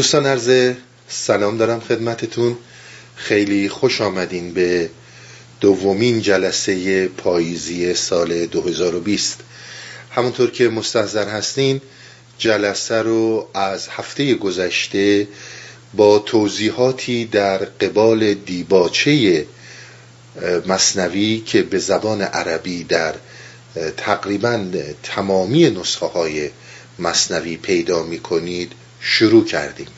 دوستان عرض سلام دارم خدمتتون. خیلی خوش آمدین به دومین جلسه پاییزی سال 2020 همونطور که مستحضر هستین جلسه رو از هفته گذشته با توضیحاتی در قبال دیباچه مصنوی که به زبان عربی در تقریبا تمامی نسخه های مصنوی پیدا می کنید شروع کردیم.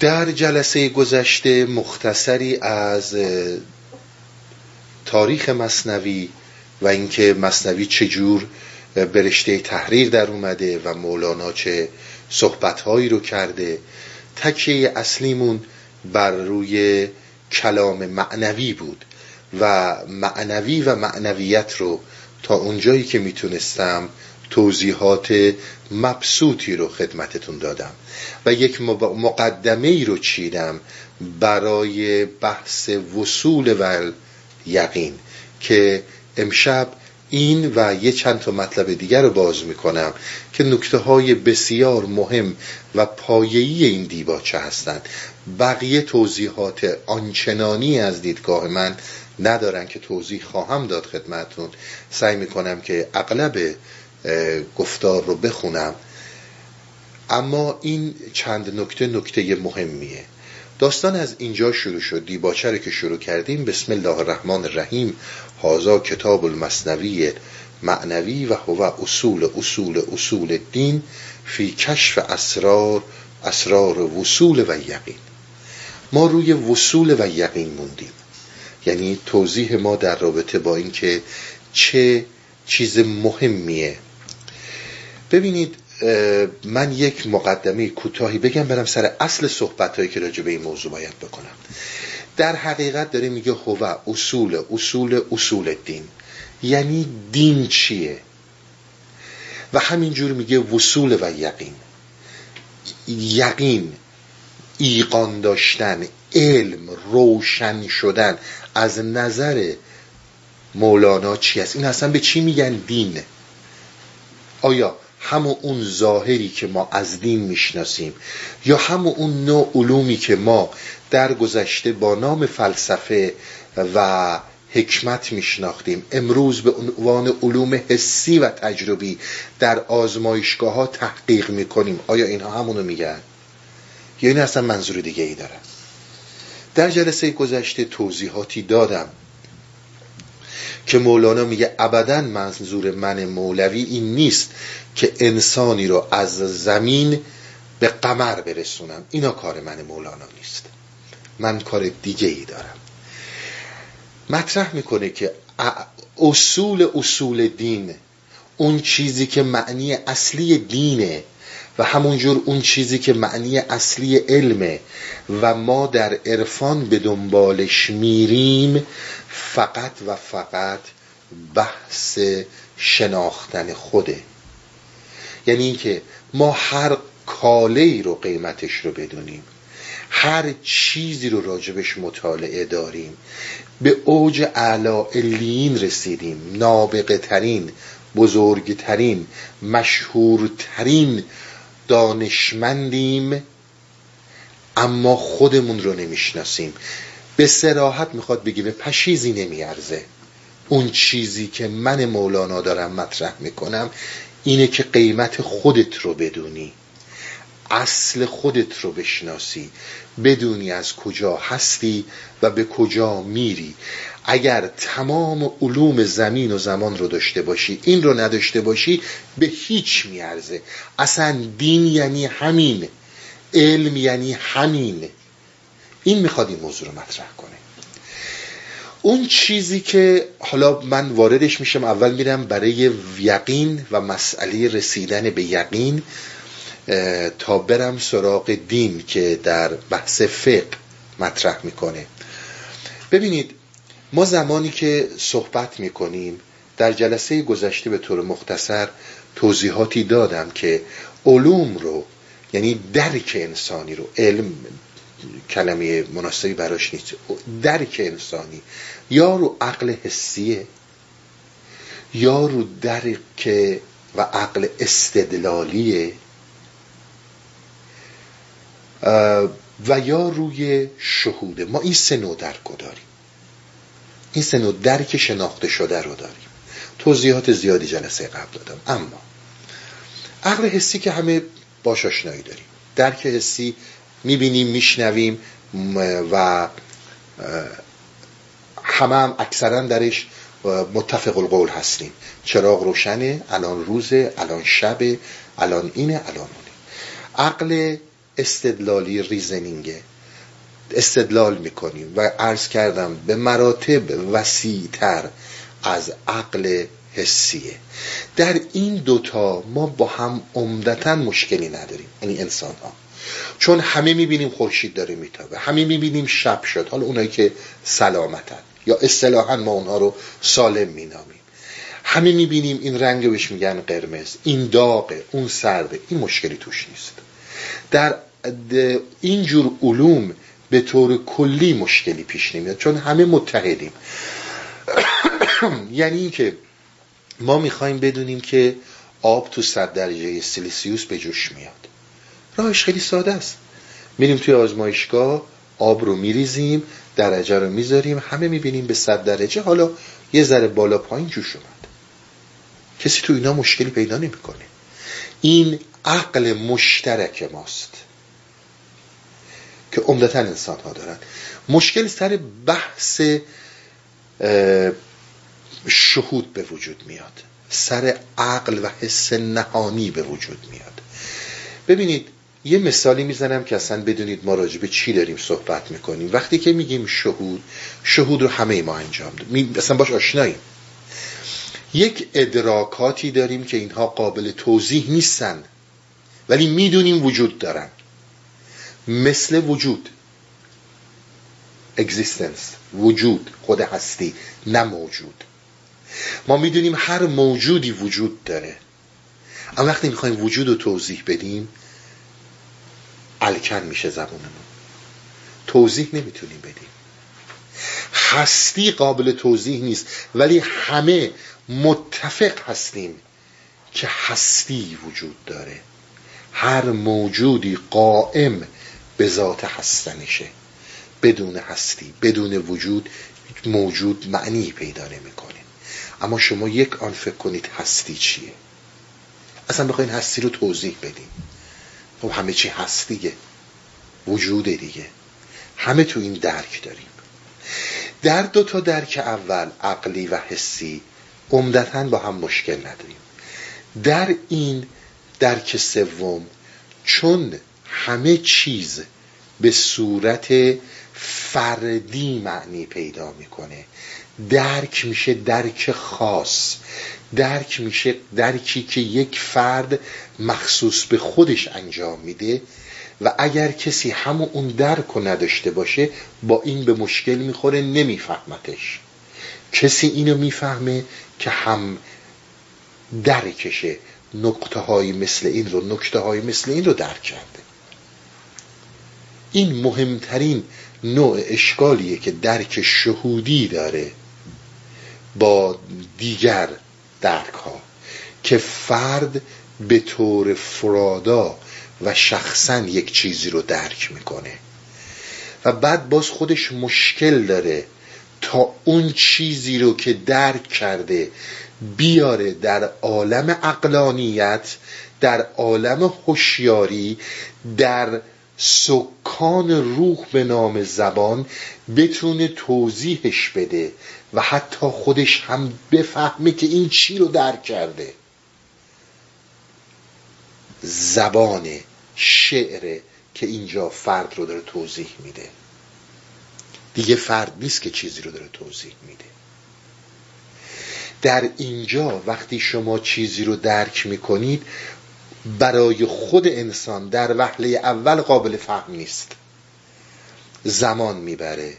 در جلسه گذشته مختصری از تاریخ مصنوی و اینکه مصنوی چجور به رشته تحریر در اومده و مولانا چه صحبتهایی رو کرده تکیه اصلیمون بر روی کلام معنوی بود و معنوی و معنویت رو تا اونجایی که می‌تونستم توضیحات مبسوطی رو خدمتتون دادم و یک مقدمه ای رو چیدم برای بحث وصول و یقین که امشب این و یه چند تا مطلب دیگر رو باز می‌کنم که نکته های بسیار مهم و پایه‌ای این دیباچه هستند. بقیه توضیحات آنچنانی از دیدگاه من ندارن که توضیح خواهم داد خدمتون سعی می‌کنم که اغلب گفتار رو بخونم. اما این چند نکته نکته مهمیه. داستان از اینجا شروع شد. دیباچه رو که شروع کردیم بسم الله الرحمن الرحیم. هازا کتاب المصنوی معنوی و هو اصول اصول اصول دین فی کشف اسرار اسرار وصول و یقین. ما روی وصول و یقین موندیم. یعنی توضیح ما در رابطه با اینکه چه چیز مهمیه ببینید من یک مقدمه کوتاهی بگم برم سر اصل صحبت هایی که راجع به این موضوع باید بکنم. در حقیقت داره میگه هو اصول اصول اصول دین. یعنی دین چیه؟ و همینجور میگه وصول و یقین. یقین ایقان داشتن علم روشن شدن از نظر مولانا چی است؟ این اصلا به چی میگن دین؟ آیا همون اون ظاهری که ما از دین می‌شناسیم یا همون اون نوع علومی که ما در گذشته با نام فلسفه و حکمت میشناختیم. امروز به عنوان علوم حسی و تجربی در آزمایشگاه ها تحقیق می‌کنیم. آیا اینها همونو میگن؟ یا این اصلا منظور دیگه ای دارن؟ در جلسه گذشته توضیحاتی دادم. که مولانا میگه ابدا منظور من مولوی این نیست که انسانی رو از زمین به قمر برسونم. اینا کار من مولانا نیست. من کار دیگه ای دارم. مطرح می‌کنه که اصول اصول دین اون چیزی که معنی اصلی دینه و همونجور اون چیزی که معنی اصلی علمه و ما در عرفان به دنبالش میریم فقط و فقط بحث شناختن خوده. یعنی اینکه ما هر کاله ای رو قیمتش رو بدونیم هر چیزی رو راجبش مطالعه داریم به اوج اعلا الین رسیدیم نابغه ترین بزرگترین مشهورترین دانشمندیم اما خودمون رو نمی‌شناسیم. به سراحت می‌خواد بگی به پشیزی نمیارزه. اون چیزی که من مولانا دارم مطرح می‌کنم اینه که قیمت خودت رو بدونی. اصل خودت رو بشناسی. بدونی از کجا هستی و به کجا میری. اگر تمام علوم زمین و زمان رو داشته باشی این رو نداشته باشی به هیچ میارزه. اصلا دین یعنی همین علم یعنی همین. این می‌خواد این موضوع رو مطرح کنه. اون چیزی که حالا من واردش میشم اول میرم برای یقین و مسئله رسیدن به یقین تا برم سراغ دین که در بحث فقه مطرح می‌کنه. ببینید ما زمانی که صحبت می‌کنیم در جلسه گذشته به طور مختصر توضیحاتی دادم که علوم رو یعنی درک انسانی رو علم کلمه مناسبی براش نیست. درک انسانی. یا رو عقل حسیه. یا رو درک و عقل استدلالیه. و یا روی شهوده ما این سه نوع درک داریم. این سه نوع درک شناخته شده رو داریم. توضیحات زیادی جلسه قبل دادم. اما عقل حسی که همه باش آشنایی داریم. درک حسی می‌بینیم میشنویم و همه هم اکثرا درش متفق القول هستیم. چراغ روشنه الان روزه الان شبه الان اینه الان اونه. عقل استدلالی ریزنینگه. استدلال می‌کنیم و عرض کردم به مراتب وسیعتر از عقل حسیه. در این دوتا ما با هم عمدتا مشکلی نداریم. یعنی انسان ها چون همه می‌بینیم خورشید داره میتابه. همه می‌بینیم شب شد. حالا اونایی که سلامتن یا اصطلاحا ما اونها رو سالم مینامیم. همه می‌بینیم این رنگ بهش میگن قرمز. این داغه اون سرده. این مشکلی توش نیست. در اینجور علوم به طور کلی مشکلی پیش نمیاد. چون همه متحدیم. یعنی اینکه ما می‌خوایم بدونیم که آب تو صد درجه سیلیسیوس به جوش میاد. راهش خیلی ساده است. میریم توی آزمایشگاه آب رو میریزیم درجه رو می‌ذاریم همه می‌بینیم به صد درجه. حالا یه ذره بالا پایین جوش اومد. کسی تو اینا مشکلی پیدا نمی‌کنه. این عقل مشترک ماست که عمدتا انسان ها دارن. مشکل سر بحث شهود به وجود میاد. سر عقل و حس نهانی به وجود میاد. ببینید یه مثالی می‌زنم که اصلا بدونید ما راجع به چی داریم صحبت می‌کنیم. وقتی که میگیم شهود شهود رو همه ما انجام داریم اصلا باش آشناییم. یک ادراکاتی داریم که اینها قابل توضیح نیستن ولی می‌دونیم وجود دارن. مثل وجود. اگزیستنس وجود. خود هستی. نه موجود. ما می‌دونیم هر موجودی وجود داره. اما وقتی می‌خوایم وجود رو توضیح بدیم الکن میشه زبونمون. توضیح نمی‌تونیم بدیم. هستی قابل توضیح نیست ولی همه متفق هستیم که هستی وجود داره. هر موجودی قائم به ذات هستنشه. بدون هستی بدون وجود موجود معنی پیدا نمی‌کنه. اما شما یک آن فکر کنید هستی چیه؟ اصلا بخواین هستی رو توضیح بدیم خب همه چی هستیه وجود دیگه. همه تو این درک داریم. در دو تا درک اول عقلی و حسی عمدتا با هم مشکل نداریم. در این درک سوم چون همه چیز به صورت فردی معنی پیدا می‌کنه درک میشه درک خاص. درک میشه درکی که یک فرد مخصوص به خودش انجام میده و اگر کسی همون اون درک رو نداشته باشه با این به مشکل می‌خوره نمیفهمتش. کسی اینو می‌فهمه که هم درکشه نقطه های مثل این رو نکته های مثل این رو درک کرده. این مهمترین نوع اشکالیه که درک شهودی داره. با دیگر درک ها که فرد به طور فرادا و شخصا یک چیزی رو درک می‌کنه. و بعد باز خودش مشکل داره تا اون چیزی رو که درک کرده بیاره در عالم اقلانیت در عالم هوشیاری در سکان روح به نام زبان بتونه توضیحش بده و حتی خودش هم بفهمه که این چی رو درک کرده. زبان شعره که اینجا فرد رو داره توضیح میده. دیگه فرد نیست که چیزی رو داره توضیح میده. در اینجا وقتی شما چیزی رو درک می‌کنید برای خود انسان در وحله اول قابل فهم نیست. زمان می‌بره.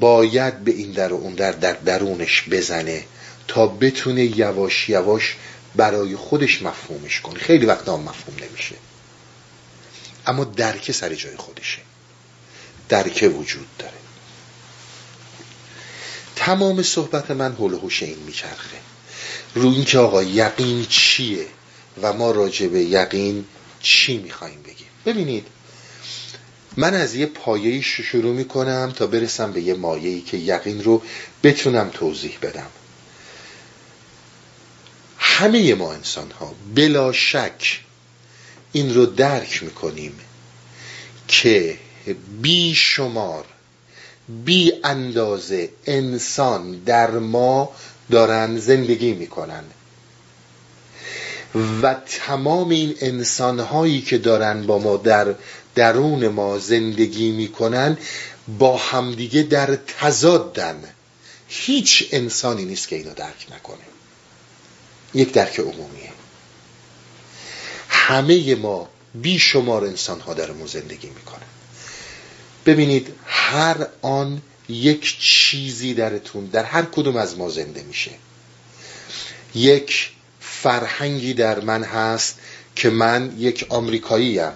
باید به این در و اون در, در درونش بزنه تا بتونه یواش یواش برای خودش مفهومش کنه. خیلی وقتا مفهوم نمیشه. اما درک سر جای خودشه. درک وجود داره. تمام صحبت من حول این میچرخه. رو اینکه آقا یقین چیه؟ و ما راجع به یقین چی می‌خوایم بگیم؟ ببینید من از یه پایه شروع می‌کنم تا برسم به یه مایه‌ای که یقین رو بتونم توضیح بدم. همه ما انسان ها بلا شک این رو درک می‌کنیم که بی شمار بی اندازه انسان در ما دارن زندگی می‌کنن. و تمام این انسان هایی که دارن با ما در درون ما زندگی می‌کنن با همدیگه در تضادن هیچ انسانی نیست که اینو درک نکنه. یک درک عمومیه. همه ما بیشمار انسان ها درمون زندگی می‌کنن ببینید هر آن یک چیزی درتون در هر کدوم از ما زنده میشه. یک فرهنگی در من هست که من یک آمریکاییم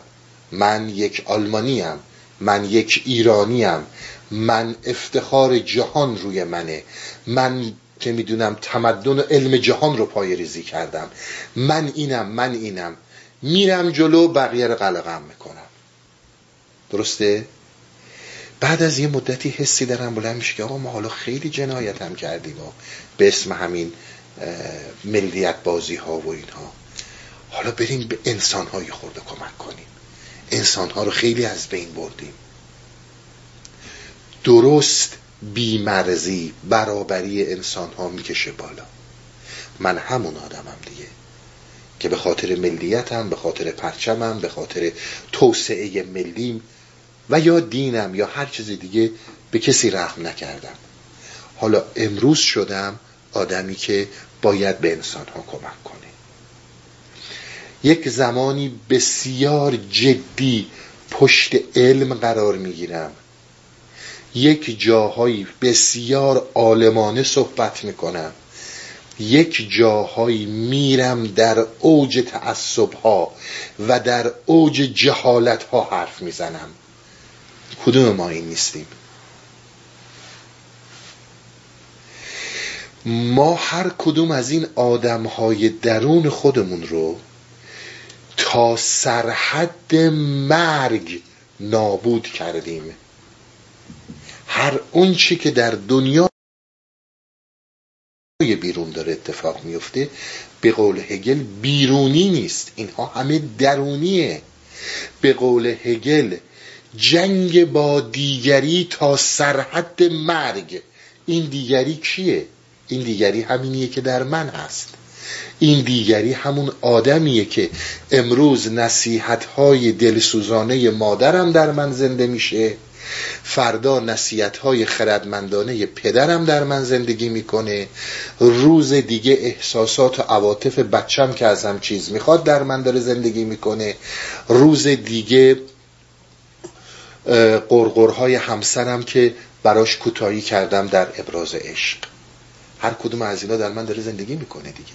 من یک آلمانیم من یک ایرانیم من افتخار جهان روی منه. من که می‌دونم تمدن و علم جهان رو پای ریزی کردم. من اینم من اینم. میرم جلو بقیه رو قلقم می‌کنم. درسته؟ بعد از یه مدتی حسی درم بلند میشه که آقا ما حالا خیلی جنایت هم کردیم و به اسم همین ملیت بازی ها و اینها. حالا بریم به انسان های خورده کمک کنیم. انسان ها رو خیلی از بین بردیم. درست بیمرزی برابری انسان ها می‌کشه بالا. من همون آدمم دیگه که به خاطر ملیتم به خاطر پرچمم به خاطر توسعه ملیم و یا دینم یا هر چیز دیگه به کسی رحم نکردم. حالا امروز شدم آدمی که باید به انسان ها کمک کنه. یک زمانی بسیار جدی پشت علم قرار می‌گیرم. یک جاهایی بسیار عالمانه صحبت می‌کنم. یک جاهایی میرم در اوج تعصب ها و در اوج جهالت ها حرف می‌زنم. کدوم ما این نیستیم؟ ما هر کدوم از این آدم های درون خودمون رو تا سرحد مرگ نابود کردیم. هر اون چی که در دنیا بیرون داره اتفاق میفته به قول هگل بیرونی نیست. اینها همه درونیه. به قول هگل جنگ با دیگری تا سرحد مرگ. این دیگری کیه؟ این دیگری همینیه که در من هست. این دیگری همون آدمیه که امروز نصیحت های دلسوزانه مادرم در من زنده میشه. فردا نصیحت های خردمندانه پدرم در من زندگی می‌کنه. روز دیگه احساسات و عواطف بچم که ازم چیز می‌خواد در من داره زندگی می‌کنه. روز دیگه قرقرهای همسرم که براش کوتاهی کردم در ابراز عشق. هر کدوم از اینا در من داره زندگی می‌کنه دیگه.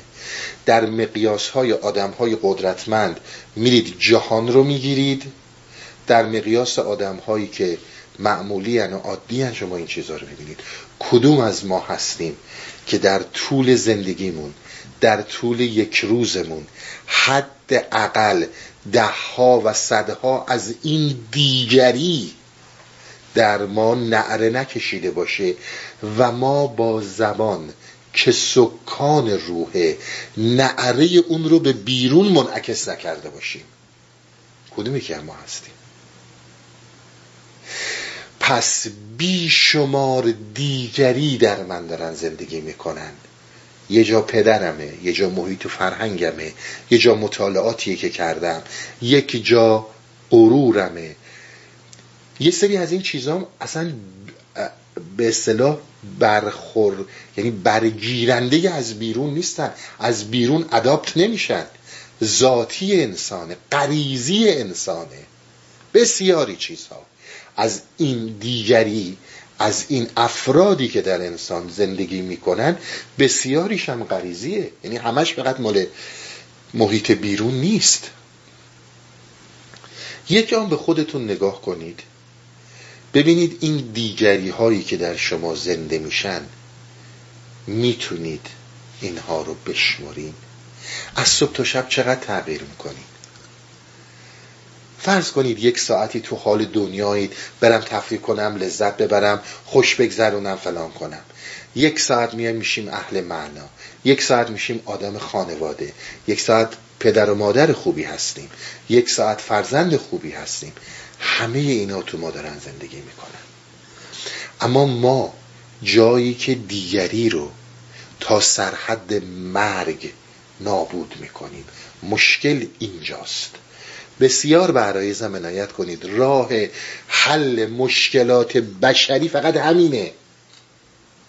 در مقیاس های آدم های قدرتمند میرید جهان رو می‌گیرید. در مقیاس آدم هایی که معمولی و عادی شما این چیزها رو می‌بینید. کدوم از ما هستیم که در طول زندگیمون در طول یک روزمون حد اقل ده ها و صدها از این دیگری در ما نعره نکشیده باشه و ما با زبان که سکان روحه نعره اون رو به بیرون منعکس نکرده باشیم. کدومی که ما هستیم؟ پس بیشمار دیگری در من دارن زندگی می‌کنن. یه جا پدرمه یه جا محیط و فرهنگمه یه جا مطالعاتیه که کردم یک جا غرورمه. یه سری از این چیزام اصلا به اصطلاح برخور یعنی برگیرنده از بیرون نیستن. از بیرون اداپت نمیشن. ذاتی انسانه قریزی انسانه. بسیاری چیزها. از این دیگری از این افرادی که در انسان زندگی می‌کنن بسیاریش هم غریزیه. یعنی همش فقط مال محیط بیرون نیست. یک آن به خودتون نگاه کنید. ببینید این دیگری هایی که در شما زنده میشن می‌تونید اینها رو بشمرین از صبح تا شب چقدر تغییر می‌کنید؟ فرض کنید یک ساعتی تو حال دنیایید برم تفریح کنم لذت ببرم خوش بگذرونم فلان کنم. یک ساعت میایم میشیم اهل معنا. یک ساعت میشیم آدم خانواده. یک ساعت پدر و مادر خوبی هستیم. یک ساعت فرزند خوبی هستیم. همه اینا تو ما دارن زندگی می‌کنن. اما ما جایی که دیگری رو تا سرحد مرگ نابود می‌کنیم. مشکل اینجاست. بسیار برای عنایت کنید. راه حل مشکلات بشری فقط همینه.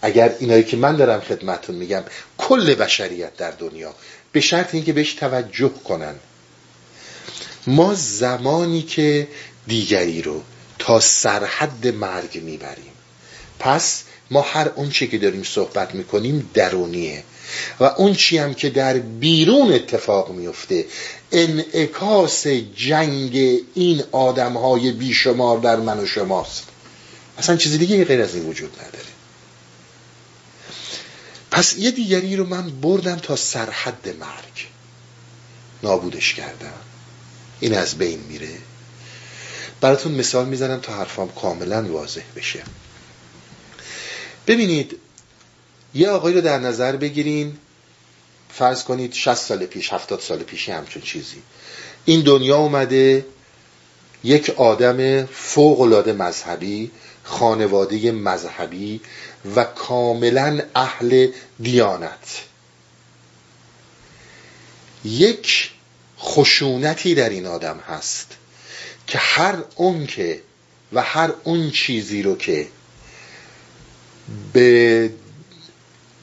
اگر اینایی که من دارم خدمتون میگم کل بشریت در دنیا به شرط اینکه بهش توجه کنن. ما زمانی که دیگری رو تا سرحد مرگ می‌بریم. پس ما هر اون چی که داریم صحبت می‌کنیم درونیه. و اون چی هم که در بیرون اتفاق میفته انعکاس جنگ این آدم های بیشمار در من و شماست. اصلا چیزی دیگه غیر از این وجود نداره. پس یه دیگری رو من بردم تا سرحد مرگ. نابودش کردم. این از بین میره. براتون مثال می‌زنم تا حرفام کاملا واضح بشه. ببینید یه آقایی رو در نظر بگیرین فرض کنید 60 سال پیش 70 سال پیشی همچون چیزی. این دنیا اومده یک آدم فوق العاده مذهبی خانواده مذهبی و کاملا اهل دیانت. یک خشونتی در این آدم هست. که هر اون که و هر اون چیزی رو که به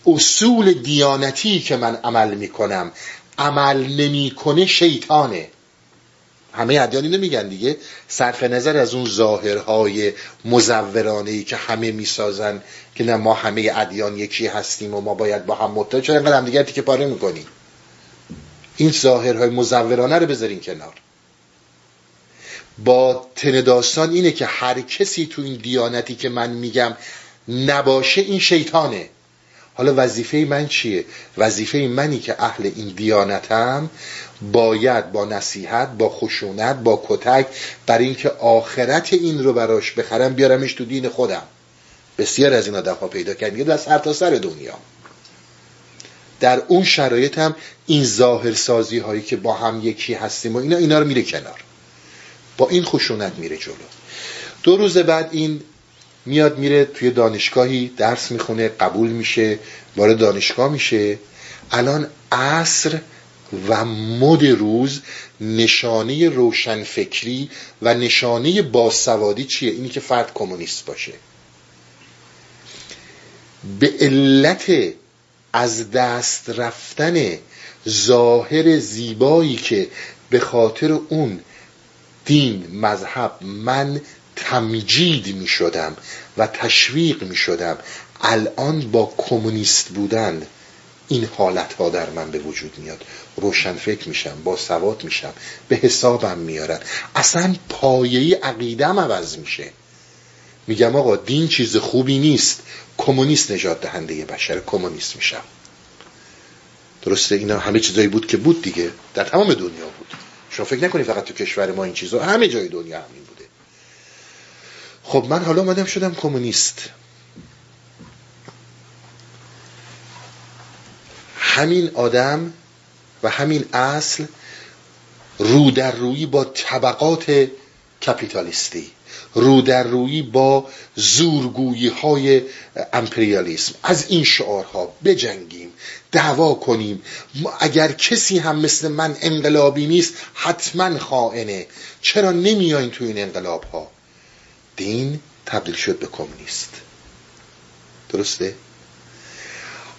اصول دیانتی که من عمل می‌کنم عمل نمی‌کنه شیطانه. همه ادیان اینو میگن دیگه. صرف نظر از اون ظاهرهای مزورانه ای که همه می‌سازن که نه ما همه ادیان یکی هستیم و ما باید با هم متحد اینقدر هم دیگه تیکه پاره می‌کنیم این ظاهرهای مزورانه رو بذارین کنار. با داستان اینه که هر کسی تو این دیانتی که من میگم نباشه این شیطانه. حالا وظیفه من چیه؟ وظیفه منی که اهل این دیانتم باید با نصیحت با خشونت با کتک برای اینکه آخرت این رو براش بخرم بیارمش تو دین خودم. بسیار از این آدم ها پیدا کردیم. از هر تا سر دنیا. در اون شرایط هم این ظاهر سازی هایی که با هم یکی هستیم و اینا اینا رو میره کنار. با این خشونت میره جلو. دو روز بعد این میاد میره توی دانشگاهی درس می‌خونه قبول میشه وارد دانشگاه میشه. الان عصر و مد روز نشانه روشنفکری و نشانه باسوادی چیه؟ اینی که فرد کمونیست باشه. به علت از دست رفتن ظاهر زیبایی که به خاطر اون دین مذهب من تمجید می شدم و تشویق می شدم. الان با کمونیست بودن این حالت ها در من به وجود میاد. روشن فکر میشم با سواد میشم به حسابم میارن اصلا پایه عقیدم عوض میشه. میگم آقا دین چیز خوبی نیست. کمونیست نجات دهنده بشر کمونیست میشم. درسته؟ اینا همه چیزایی بود که بود دیگه. در تمام دنیا بود. شما فکر نکنید فقط تو کشور ما این چیزا همه جای دنیا همین بوده. خب من حالا اومدم شدم کمونیست. همین آدم و همین اصل رو در روی با طبقات کپیتالیستی رو در روی با زورگویی های امپریالیسم. از این شعارها بجنگیم. دعوا کنیم. اگر کسی هم مثل من انقلابی نیست حتما خائنه. چرا نمیاین تو این انقلاب ها دین تبدیل شد به کمونیست. درسته؟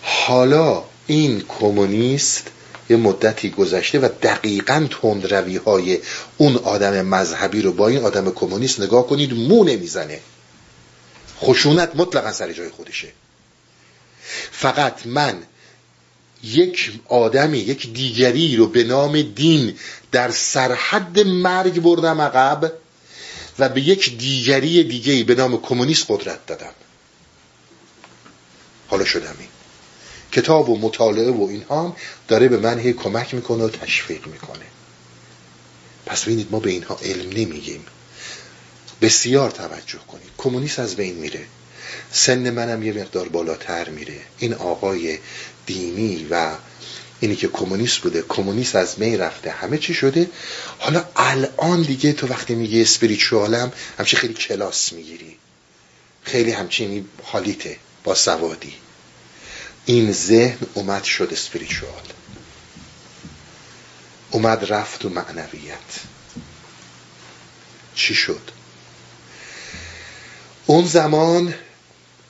حالا این کمونیست یه مدتی گذشته و دقیقا تندروی های اون آدم مذهبی رو با این آدم کمونیست نگاه کنید مو نمی‌زنه. خشونت مطلقا سر جای خودشه. فقط من یک آدمی یک دیگری رو به نام دین در سرحد مرگ بردم عقب و به یک دیگری دیگه به نام کمونیست قدرت دادم. حالا شدم این. کتاب و مطالعه و اینها هم داره به من هی کمک می‌کنه و تشویق می‌کنه. پس ببینید ما به اینها علم نمیگیم. بسیار توجه کنید. کمونیست از بین میره. سن منم یه مقدار بالاتر میره. این آقای دینی و اینی که کمونیست بوده کمونیست از می رفته همه چی شده. حالا الان دیگه تو وقتی میگی اسپریچوالم همچه خیلی کلاس می‌گیری. خیلی همچینی حالیته با سوادی. این ذهن اومد شد اسپریچوال اومد رفت و معنویت. چی شد؟ اون زمان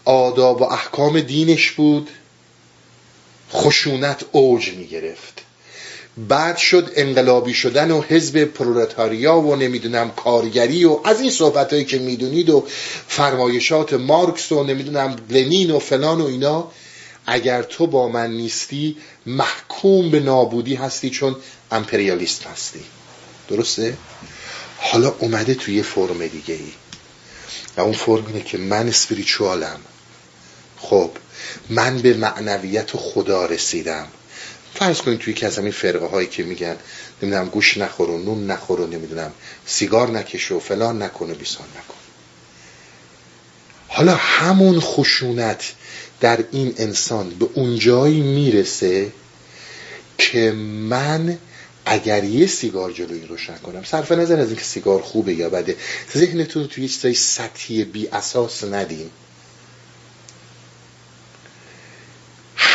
آداب و احکام دینش بود. خشونت اوج می گرفت بعد شد انقلابی شدن و حزب پرولتاریا و نمی‌دونم کارگری و از این صحبت هایی که می‌دونید و فرمایشات مارکس و نمی‌دونم لنین و فلان و اینا اگر تو با من نیستی محکوم به نابودی هستی چون امپریالیست هستی. درسته؟ حالا اومده توی فرم دیگه ای و اون فرم که من اسپریچوالم. خب من به معنویت خدا رسیدم. فرض کنید توی که از همین فرقه هایی که میگن نمی‌دونم گوش نخور و نون نخور و نمی‌دونم سیگار نکش و فلان نکن و بیسان نکن. حالا همون خشونت در این انسان به اونجایی می‌رسه که من اگر یه سیگار جلوی روشن کنم صرف نظر از اینکه سیگار خوبه یا بده ذهنتون توی چیزای سطحی بی اساس ندین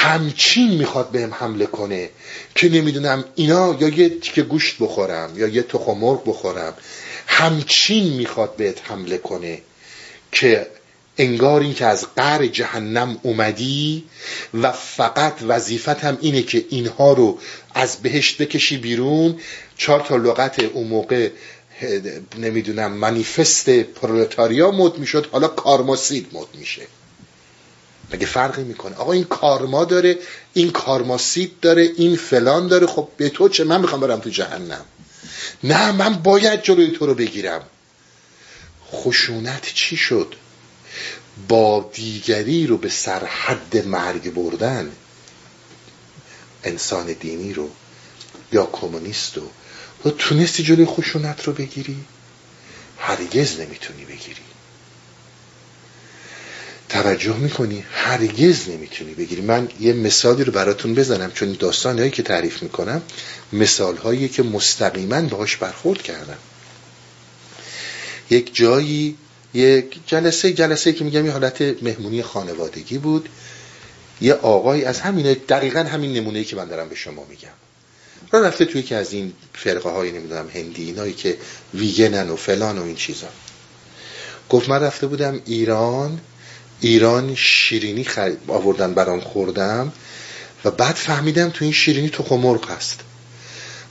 همچین می‌خواد بهم حمله کنه که نمی‌دونم اینا یا یه تیکه گوشت بخورم یا یه تخم مرغ بخورم همچین می‌خواد بهت حمله کنه که انگار این که از قر جهنم اومدی و فقط وظیفت هم اینه که اینها رو از بهشت بکشی بیرون. چهار تا لغت اون موقع نمی‌دونم منیفست پرولتاریا مد می‌شد حالا کارماسید مد میشه. مگه فرقی می‌کنه؟ آقا این کارما داره این کارماسید داره این فلان داره. خب به تو چه؟ من می‌خوام برم تو جهنم. نه من باید جلوی تو رو بگیرم. خشونت چی شد؟ با دیگری رو به سرحد مرگ بردن. انسان دینی رو یا کمونیست رو. تو تونستی جلوی خشونت رو بگیری؟ هرگز نمی‌تونی بگیری. توجه می‌کنی؟ هرگز نمی‌تونی بگیری. من یه مثالی رو براتون بزنم چون داستان هایی که تعریف می‌کنم مثال هایی که مستقیما باهاش برخورد کردم. یک جایی یک جلسه جلسه که میگم یه حالت مهمونی خانوادگی بود. یه آقای از همین دقیقا همین نمونه که من دارم به شما میگم. را رفته توی که از این فرقه های نمی‌دونم هندی اینایی که ویگنن و فلان و این چیزا. گفت من رفته بودم ایران ایران شیرینی خرید آوردن برام خوردم و بعد فهمیدم تو این شیرینی تخم مرغ هست.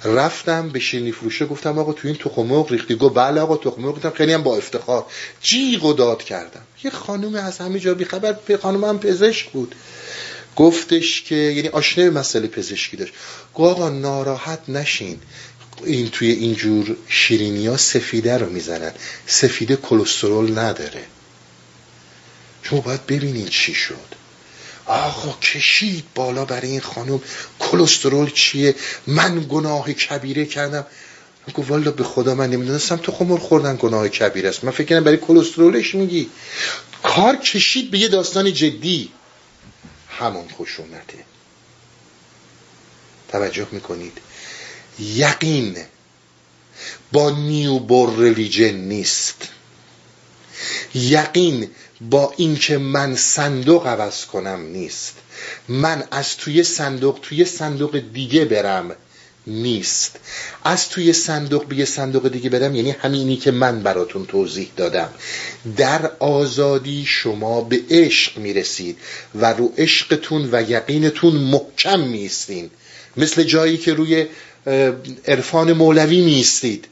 رفتم به شیرینی فروشه گفتم آقا تو این تخم مرغ ریختی. گفت بله آقا تخم مرغ گفتم خیلی هم با افتخار. جیغ و داد کردم. یه خانم از همه جا خبر خانم هم پزشک بود. گفتش که یعنی آشنای مسئله پزشکی داشت. گفت آقا ناراحت نشین. این توی اینجور شیرینی ها سفیده رو می‌زنن. سفیده کلسترول نداره. شما باید ببینید چی شد. آقا کشید بالا برای این خانم. کلسترول چیه؟ من گناه کبیره کردم. گفت والا به خدا من نمی‌دونستم تو خمر خوردن گناه کبیره است. من فکر کنم برای کلسترولش میگی. کار کشید به یه داستان جدی. همون خشونته. توجه می‌کنید. یقین با نیو بور ریلیجن نیست. یقین با اینکه من صندوق عوض کنم نیست. من از توی صندوق توی صندوق دیگه برم نیست. از توی صندوق به یه صندوق دیگه برم یعنی همینی که من براتون توضیح دادم. در آزادی شما به عشق می‌رسید و رو عشقتون و یقینتون محکم میستین مثل جایی که روی عرفان مولوی میستید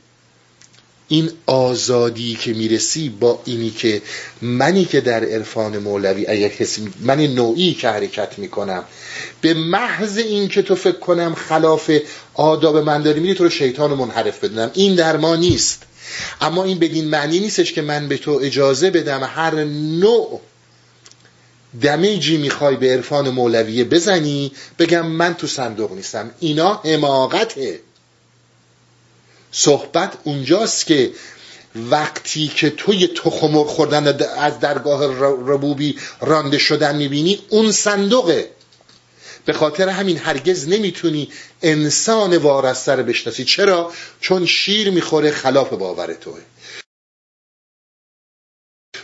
این آزادی که می‌رسی با اینی که منی که در عرفان مولوی اگر کسی من نوعی که حرکت می‌کنم به محض این که تو فکر کنم خلاف آداب من داری میری تو رو شیطان منحرف بدونم. این در ما نیست. اما این بدین معنی نیستش که من به تو اجازه بدم هر نوع دمیجی می‌خوای به عرفان مولویه بزنی بگم من تو صندوق نیستم. اینا حماقته. صحبت اونجاست که وقتی که تو یه تخم خوردن از درگاه ربوبی رانده شدن می‌بینی اون صندوقه. به خاطر همین هرگز نمی‌تونی انسان وارسته رو بشناسی. چرا؟ چون شیر می‌خوره خلاف باور توه.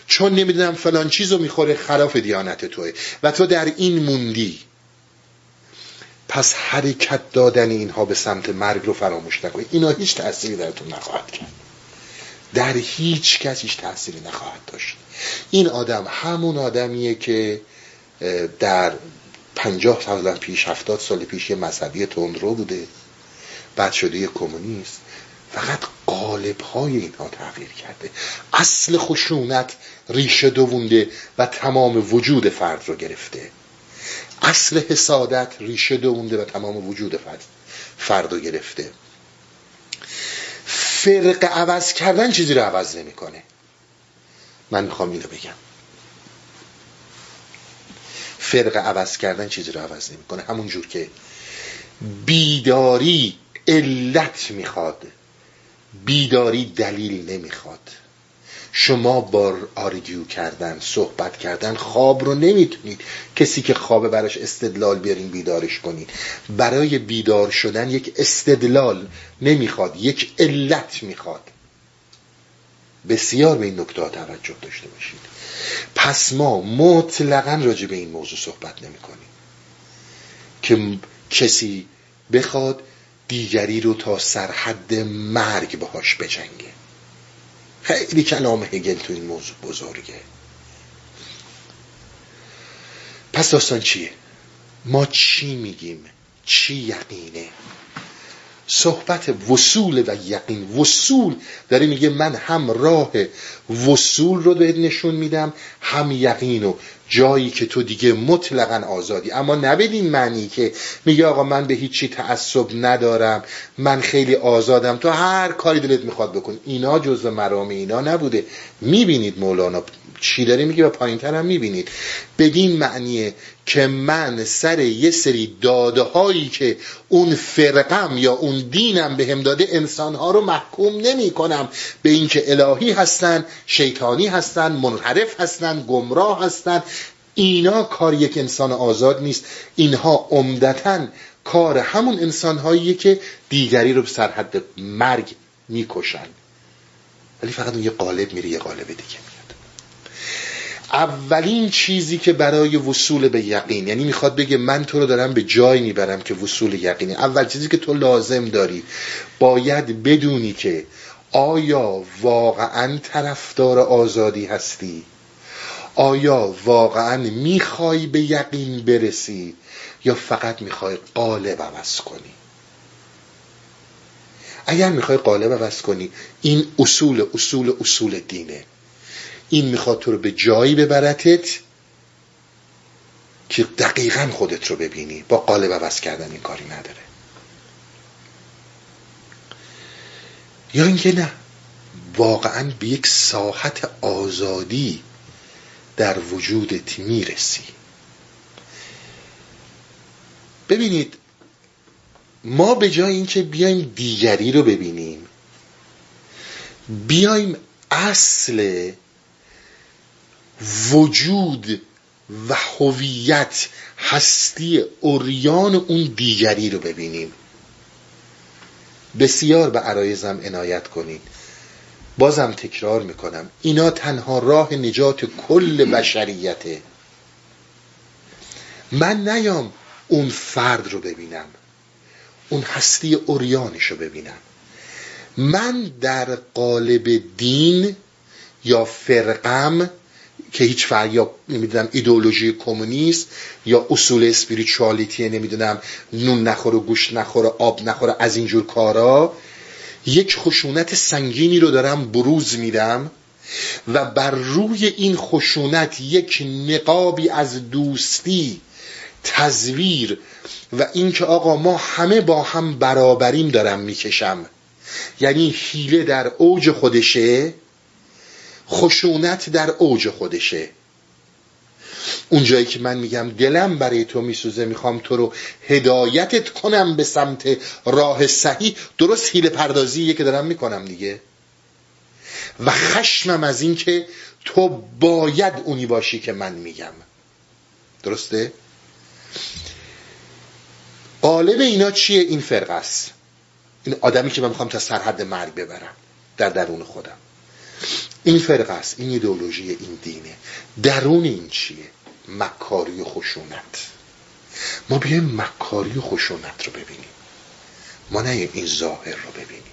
چون نمی‌دونم فلان چیزو می‌خوره خلاف دیانت توه. و تو در این موندی. پس حرکت دادن اینها به سمت مرگ رو فراموش نکنی اینا هیچ تأثیری در تو نخواهد کرد. در هیچ کس هیچ تأثیری نخواهد داشت. این آدم همون آدمیه که در پنجاه سال پیش هفتاد سال پیش یه مذهبی تندرو بوده. بعد شده یه کمونیست. فقط قالب های اینها تغییر کرده. اصل خشونت ریشه دوونده و تمام وجود فرد رو گرفته. اصل حسادت ریشه دوونده و تمام وجود فرد, فرد رو گرفته. فرق عوض کردن چیزی رو عوض نمی‌کنه. من می‌خوام اینو بگم. فرق عوض کردن چیزی رو عوض نمی‌کنه. همون جور که بیداری علت می‌خواد بیداری دلیل نمی‌خواد. شما با آرگیو کردن صحبت کردن خواب رو نمی‌تونید. کسی که خواب براش استدلال بیارین بیدارش کنید برای بیدار شدن یک استدلال نمی‌خواد یک علت می‌خواد. بسیار به این نکته توجه داشته باشید. پس ما مطلقا راجع به این موضوع صحبت نمی کنیم که کسی بخواد دیگری رو تا سرحد مرگ باهاش بجنگه. خیلی کلام هگل تو این موضوع بزرگه. پس داستان چیه؟ ما چی میگیم؟ چی یقینه؟ صحبت وصول و یقین. وصول داره میگه من هم راه وصول رو بهت نشون میدم هم یقین و جایی که تو دیگه مطلقا آزادی. اما نبدین معنی که میگه آقا من به هیچی تعصب ندارم من خیلی آزادم. تو هر کاری دلت می‌خواد بکن اینا جزء مرام اینا نبوده. می‌بینید مولانا چی داره میگه و پایین هم می‌بینید. بدین معنیه که من سر یه سری داده هایی که اون فرقم یا اون دینم به هم داده انسانها رو محکوم نمی کنم به اینکه الهی هستن شیطانی هستن منحرف هستن گمراه هستن. اینا کار یک انسان آزاد نیست. اینها عمدتا کار همون انسانهایی که دیگری رو به سرحد مرگ می‌کشن. ولی فقط اون یه قالب میره یه قالب دیگه. اولین چیزی که برای وصول به یقین یعنی می‌خواد بگه من تو رو دارم به جای می‌برم که وصول یقینی اول چیزی که تو لازم داری باید بدونی که آیا واقعا طرفدار آزادی هستی؟ آیا واقعا می‌خوای به یقین برسی؟ یا فقط می‌خوای قالب عوض کنی؟ اگر می‌خوای قالب عوض کنی این اصول اصول اصول دینه. این می‌خواد تو رو به جایی ببرتت که دقیقا خودت رو ببینی. با قالب عوض کردن این کاری نداره. یا اینکه نه واقعا به یک ساحت آزادی در وجودت می‌رسی. ببینید ما به جای اینکه بیایم دیگری رو ببینیم بیایم اصل وجود و هویت هستی اوریان اون دیگری رو ببینیم. بسیار به عرایزم عنایت کنید. بازم تکرار می‌کنم. اینا تنها راه نجات کل بشریته. من نیام اون فرد رو ببینم. اون هستی اوریانش رو ببینم. من در قالب دین یا فرقم که هیچ فرق یا نمی‌دونم ایدئولوژی کمونیست یا اصول اسپریچوالیتی نمی‌دونم نون نخوره گوشت نخوره آب نخوره از اینجور کارا یک خشونت سنگینی رو دارم بروز میدم و بر روی این خشونت یک نقابی از دوستی تزویر و اینکه آقا ما همه با هم برابریم دارم می‌کشم. یعنی حیله در اوج خودشه خشونت در اوج خودشه. اونجایی که من میگم دلم برای تو میسوزه می‌خوام تو رو هدایتت کنم به سمت راه صحیح. درست حیل پردازیه که دارم می‌کنم دیگه. و خشمم از این که تو باید اونی باشی که من میگم. درسته؟ قالب اینا چیه؟ این فرقه است. این آدمی که من می‌خوام تا سرحد مرگ ببرم در درون خودم. این فرقه است این ایدئولوژی این دینه. درون این چیه؟ مکاری و خشونت. ما بیایم مکاری و خشونت رو ببینیم. ما نه این ظاهر رو ببینیم.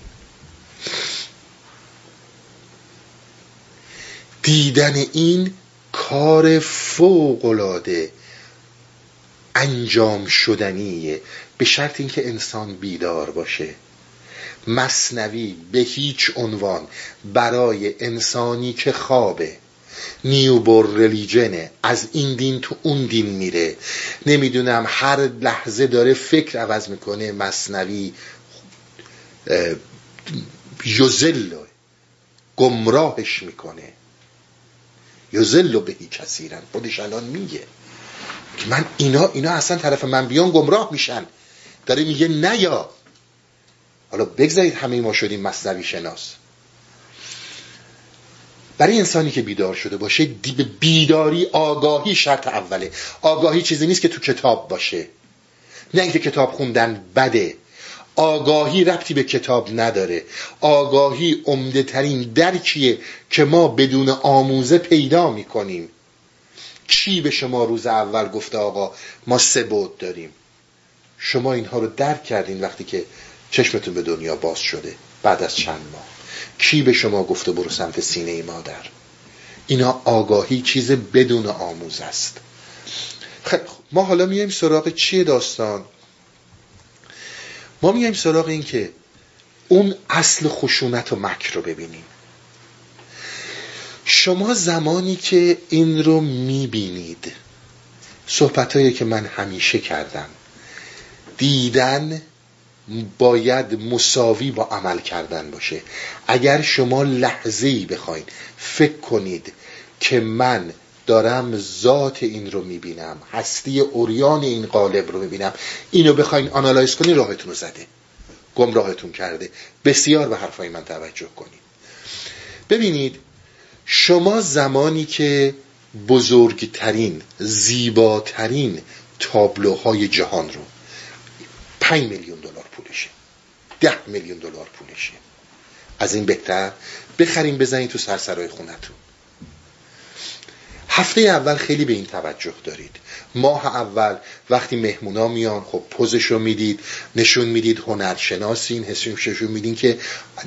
دیدن این کار فوقلاده انجام شدنیه به شرط اینکه انسان بیدار باشه. مصنوی به هیچ عنوان برای انسانی که خوابه. نیوبور ریلیجنه از این دین تو اون دین میره. نمی‌دونم هر لحظه داره فکر عوض می‌کنه مصنوی یوزل گمراهش می‌کنه. یوزل بهی کثیرن خودش الان میگه که من اینا اینا اصلا طرف من بیان گمراه میشن. داره میگه نیا حالا بگذارید همه ما شدیم مصنوی شناس. برای انسانی که بیدار شده باشه بیداری آگاهی شرط اوله. آگاهی چیزی نیست که تو کتاب باشه. نه اینکه کتاب خوندن بده. آگاهی ربطی به کتاب نداره. آگاهی عمده ترین درکیه که ما بدون آموزه پیدا می‌کنیم. چی به شما روز اول گفته آقا؟ ما سه بود داریم. شما اینها رو درک کردین وقتی که چشمتون به دنیا باز شده بعد از چند ماه. کی به شما گفته برو سمت سینه مادر؟ اینا آگاهی چیز بدون آموز است. خب ما حالا میایم سراغ چیه داستان؟ ما میایم سراغ این که اون اصل خشونت و مکر رو ببینیم. شما زمانی که این رو می‌بینید صحبت که من همیشه کردم دیدن باید مساوی با عمل کردن باشه. اگر شما لحظه ای بخواید فکر کنید که من دارم ذات این رو می‌بینم هستی اوریان این قالب رو می‌بینم اینو بخواین آنالایز کنید راهتون رو زده. گمراهتون کرده. بسیار به حرفای من توجه کنید ببینید شما زمانی که بزرگترین زیباترین تابلوهای جهان رو 5 میلیون دلار ده میلیون دلار پولشه. از این بهتر بخریم بزنید تو سرسرای خونتون. هفته اول خیلی به این توجه دارید. ماه اول وقتی مهمونا میان خب پوزش رو می‌دید نشون می‌دید هنرشناسین نشون میدین که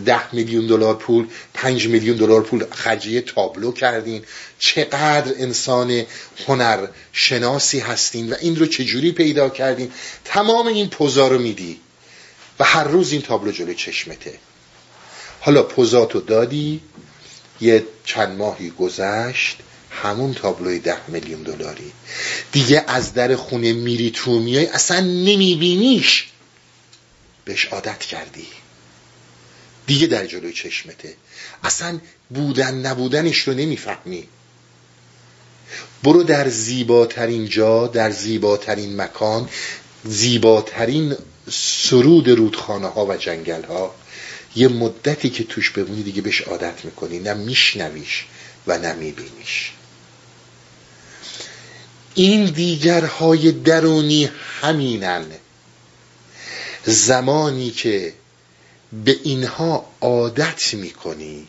ده میلیون دلار پول پنج میلیون دلار پول خرجیه تابلو کردین. چقدر انسان هنرشناسی هستین و این رو چجوری پیدا کردین؟ تمام این پوزا رو میدی و هر روز این تابلو جلوی چشمته. حالا پوزاتو دادی یه چند ماهی گذشت همون تابلوی ده میلیون دلاری. دیگه از در خونه میری تو میای اصلا نمیبینیش. بهش عادت کردی. دیگه در جلوی چشمته. اصلا بودن نبودنش رو نمی‌فهمی. برو در زیباترین جا در زیباترین مکان زیباترین سرود رودخانه ها و جنگل ها یه مدتی که توش بمونی دیگه بهش عادت می‌کنی نه میشنویش و نه میبینیش. این دیگرهای درونی همینن. زمانی که به اینها عادت می‌کنی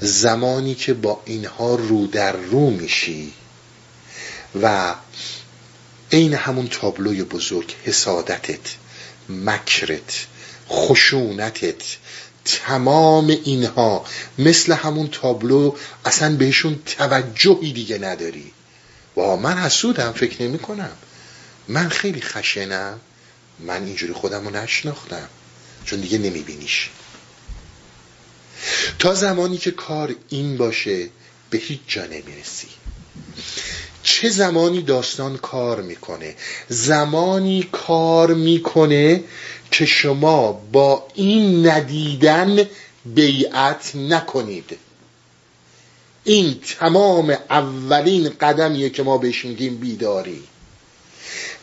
زمانی که با اینها رو در رو میشی و عین همون تابلوی بزرگ حسادتت مکرت خشونتت تمام اینها مثل همون تابلو اصلا بهشون توجهی دیگه نداری. با من حسودم فکر نمی کنم من خیلی خشنم. من اینجوری خودم رو نشناختم. چون دیگه نمیبینیش. تا زمانی که کار این باشه به هیچ جا نمی‌رسی. چه زمانی داستان کار می‌کنه؟ زمانی کار می‌کنه که شما با این ندیدن بیعت نکنید. این تمام اولین قدمیه که ما بهش میگیم بیداری.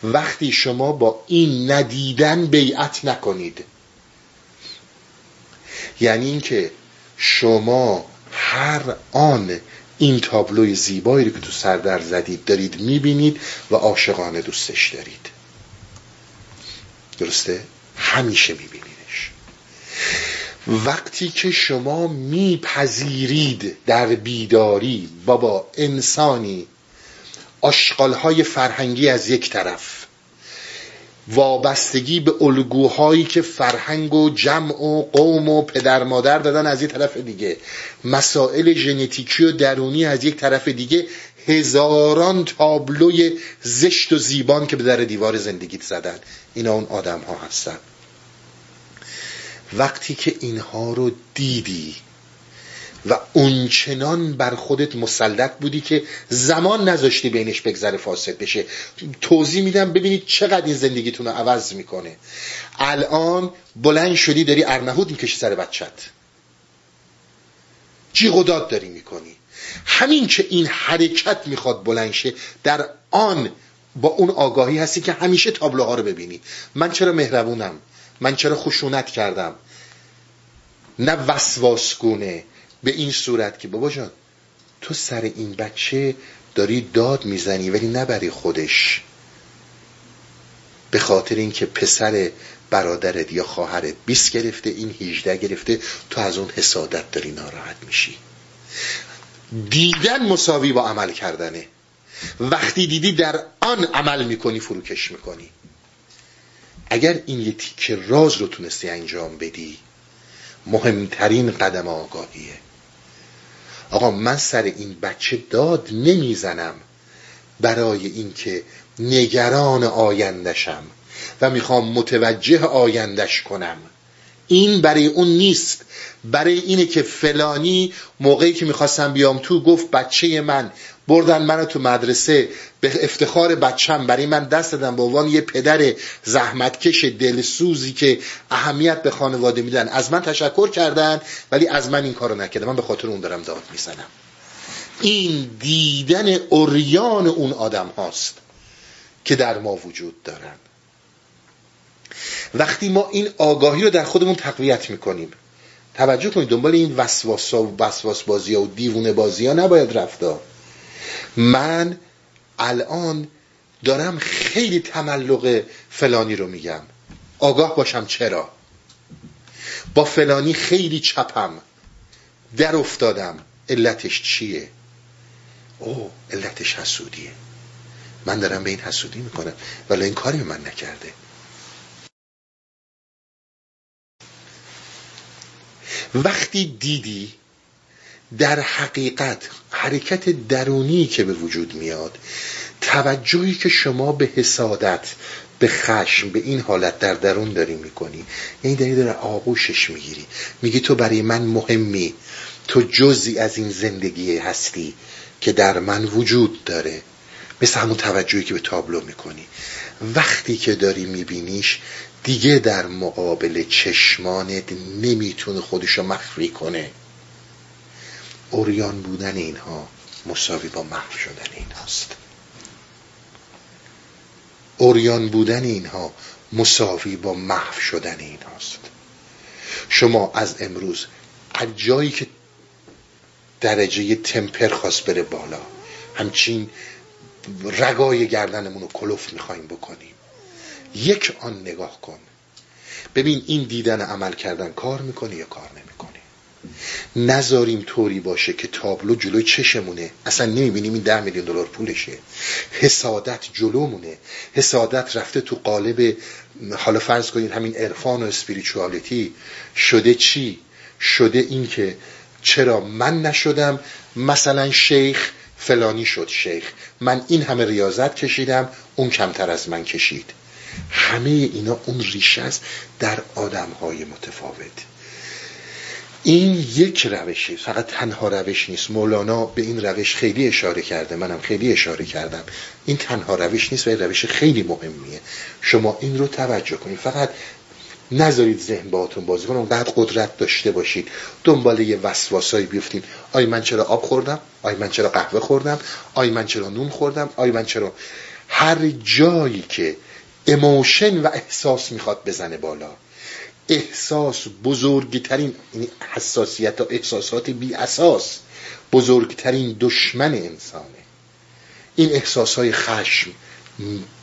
وقتی شما با این ندیدن بیعت نکنید. یعنی اینکه شما هر آن این تابلوی زیبایی رو که تو سردر زدید دارید می‌بینید و عاشقانه دوستش دارید درسته؟ همیشه میبینیدش وقتی که شما میپذیرید در بیداری بابا انسانی آشغالهای فرهنگی از یک طرف وابستگی به الگوهایی که فرهنگ و جمع و قوم و پدر مادر دادن از یک طرف دیگه. مسائل ژنتیکی و درونی از یک طرف دیگه. هزاران تابلوی زشت و زیبان که به در دیوار زندگیت زدن. اینا اون آدم ها هستن. وقتی که اینها رو دیدی و اونچنان بر خودت مسلط بودی که زمان نذاشتی بینش بگذره فاسد بشه. توضیح میدم ببینید چقدر این زندگیتون رو عوض می‌کنه. الان بلند شدی داری ارنهود می‌کشی سر بچت جیغ داری می‌کنی. همین که این حرکت می‌خواد بلند شه در آن با اون آگاهی هستی که همیشه تابلوها رو ببینی. من چرا مهربونم؟ من چرا خشونت کردم؟ نه وسواسگونه به این صورت که بابا جان تو سر این بچه داری داد می‌زنی ولی نه خودش. به خاطر اینکه پسر برادرت یا خواهرت 20 گرفته این 18 گرفته تو از اون حسادت داری ناراحت میشی. دیدن مساوی با عمل کردنه. وقتی دیدی در آن عمل می‌کنی فروکش می‌کنی. اگر این یه تیکه راز رو تونستی انجام بدی مهمترین قدم آگاهیه. آقا من سر این بچه داد نمی‌زنم برای اینکه نگران آیندشم و می‌خوام متوجه آیندش کنم. این برای اون نیست. برای اینه که فلانی موقعی که می‌خواستم بیام تو گفت بچه من. بردن منو تو مدرسه به افتخار بچم. برای من دست دادن به عنوان یه پدر زحمتکش دلسوزی که اهمیت به خانواده میدن. از من تشکر کردن ولی از من این کارو نکردم من به خاطر اون دارم داد می‌زنم. این دیدن اوریان اون آدم هاست که در ما وجود دارن. وقتی ما این آگاهی رو در خودمون تقویت می‌کنیم توجه کنید دنبال این وسواس و وسواس بازی ها و دیوونه بازی ها نباید رفتا من الان دارم خیلی تملق فلانی رو میگم. آگاه باشم چرا؟ با فلانی خیلی چپم. در افتادم. علتش چیه؟ او علتش حسودیه. من دارم به این حسودی می‌کنم. ولی این کاری من نکرده. وقتی دیدی در حقیقت حرکت درونی که به وجود میاد توجهی که شما به حسادت به خشم به این حالت در درون داری می‌کنی. یعنی داری در آغوشش می‌گیری. میگی تو برای من مهمی. تو جزی از این زندگی هستی که در من وجود داره. مثل همون توجهی که به تابلو می‌کنی. وقتی که داری میبینیش دیگه در مقابل چشمانت نمی‌تونه خودشو مخفی کنه. اوریان بودن اینها مساوی با محو شدن این هاست اوریان بودن اینها مساوی با محو شدن این هاست شما از امروز از جایی که درجه تمپر خواست بره بالا همچین رگای گردنمون رو کلوف می‌خوایم بکنیم. یک آن نگاه کن. ببین این دیدن عمل کردن کار می‌کنه یا کار نمی‌کنه؟ نذاریم طوری باشه که تابلو جلوی چشمونه. اصلا نمی‌بینیم این ده میلیون دلار پولشه. حسادت جلومونه. حسادت رفته تو قالب حالا فرض کنید همین عرفان و اسپریچوالیتی شده چی؟ شده این که چرا من نشدم؟ مثلا شیخ فلانی شد شیخ. من این همه ریاضت کشیدم اون کمتر از من کشید. همه اینا اون ریشه است در آدم های متفاوت. این یک روشه فقط تنها روش نیست. مولانا به این روش خیلی اشاره کرده منم خیلی اشاره کردم. این تنها روش نیست و این روش خیلی مهمیه. شما این رو توجه کنید. فقط نذارید ذهن باهاتون بازی کنه. اونقدر قدرت داشته باشید. دنبال یه وسواسایی بیفتین. آی من چرا آب خوردم؟ آی من چرا قهوه خوردم؟ آی من چرا نون خوردم؟ آی من چرا هر جایی که emotion و احساس می‌خواد بزنه بالا. احساس بزرگترین یعنی حساسیت و احساسات بی اساس بزرگترین دشمن انسانه. این احساس های خشم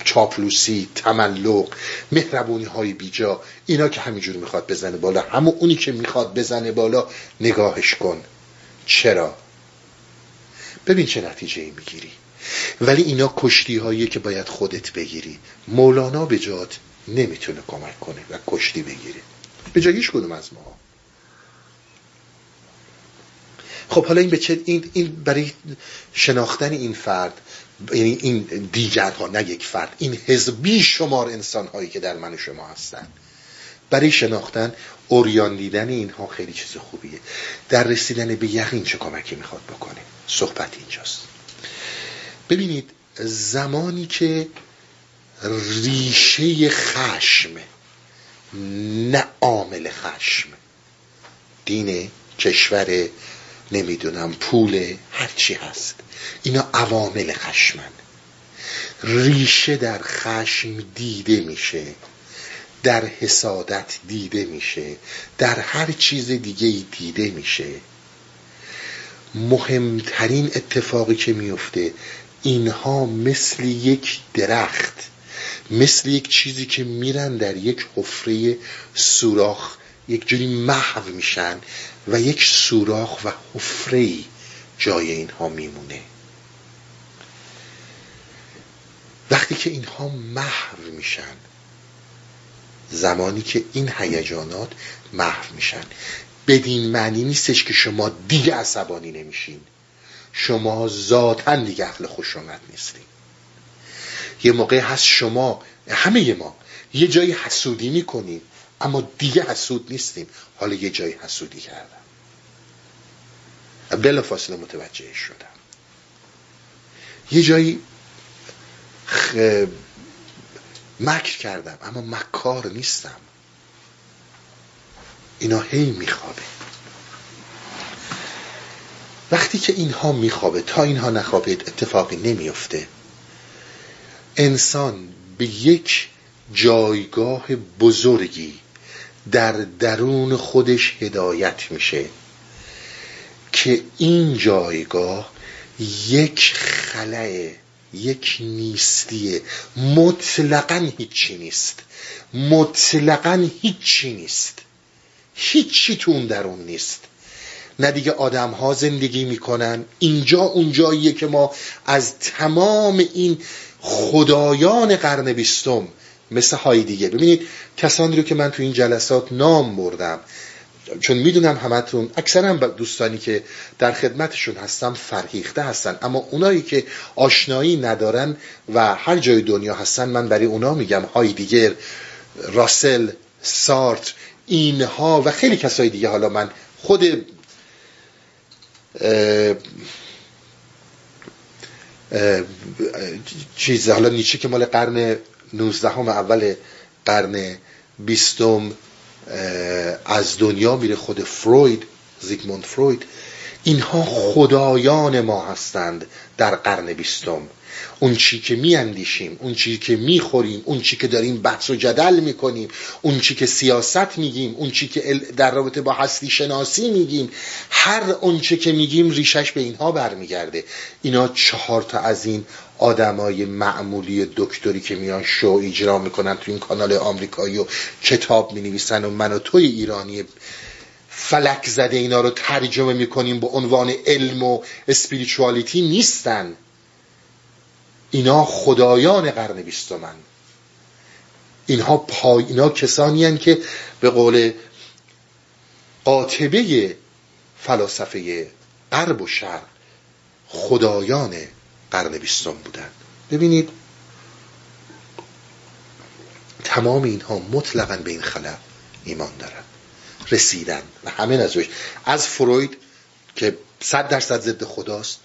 چاپلوسی تملق مهربونی های بیجا اینا که همینجور می‌خواد بزنه بالا. همون اونی که می‌خواد بزنه بالا نگاهش کن. چرا؟ ببین چه نتیجه می‌گیری. ولی اینا کشتی هایی که باید خودت بگیری. مولانا به جات نمی‌تونه کمک کنه و کشتی بگیره. به جای هیچ کدوم از ما خب حالا این به چه این, این برای شناختن این فرد یعنی این دیگرها نه یک فرد این حزبی شمار انسان هایی که در من و شما هستن. برای شناختن اوریان دیدن اینها خیلی چیز خوبیه. در رسیدن به یقین چه کمکی می‌خواد بکنه؟ صحبت اینجاست. ببینید زمانی که ریشه خشم نه عامل خشم دین کشور نمی‌دونم پول هرچی هست اینا عوامل خشمن. ریشه در خشم دیده میشه در حسادت دیده میشه در هر چیز دیگه دیده میشه. مهمترین اتفاقی که میفته اینها مثل یک درخت مثل یک چیزی که میرن در یک حفره سوراخ یک جوری محو میشن و یک سوراخ و حفره جای اینها میمونه. وقتی که اینها محو میشن زمانی که این هیجانات محو میشن بدین معنی نیستش که شما دیگه عصبانی نمیشین. شما ذاتا دیگه اهل خشونت نیستین یه موقع هست شما همه ما یه جایی حسودی می‌کنیم اما دیگه حسود نیستیم. حالا یه جایی حسودی کردم. بلا فاصله متوجه شدم. یه جایی خ... مکر کردم اما مکار نیستم. اینا هی میخوابه. وقتی که اینها میخوابه تا اینها نخوابه اتفاقی نمیفته. انسان به یک جایگاه بزرگی در درون خودش هدایت میشه که این جایگاه یک خلاه یک نیستیه. مطلقا هیچی نیست. مطلقا هیچی نیست. هیچی تو اون درون نیست. نه دیگه آدم ها زندگی می‌کنن. اینجا اون جاییه که ما از تمام این خدایان قرن بیستم مثل های دیگه. ببینید کسانی رو که من تو این جلسات نام بردم چون می‌دونم همتون اکثرا دوستانی که در خدمتشون هستم فرهیخته هستن. اما اونایی که آشنایی ندارن و هر جای دنیا هستن من برای اونا میگم دیگر راسل سارت اینها و خیلی کسای دیگه. حالا من خود چیز حالا نیچه که مال قرن 19 هم اول قرن بیستم از دنیا میره خود فروید زیگموند فروید. اینها خدایان ما هستند در قرن بیستم. اون چی که میاندیشیم اون چی که می‌خوریم اون چی که داریم بحث و جدل می‌کنیم اون چی که سیاست میگیم اون چی که در رابطه با هستی شناسی میگیم هر اون چی که میگیم ریشش به اینها برمیگرده. اینا چهار تا از این آدمای معمولی دکتری که میان شو اجرا می‌کنن تو این کانال آمریکایی و کتاب می‌نویسن و من و توی ایرانی فلک زده اینا رو ترجمه می‌کنیم به عنوان علم و اسپریچوالیتی نیستن. اینا خدایان قرن بیستمن. اینها پای اینا کسانی هن که به قول قاطبه فلاسفه غرب و شرق خدایان قرن بیستم بودن. ببینید تمام اینها مطلقا به این خلا ایمان دارن. رسیدن. و همه از از فروید که صد درصد ضد خداست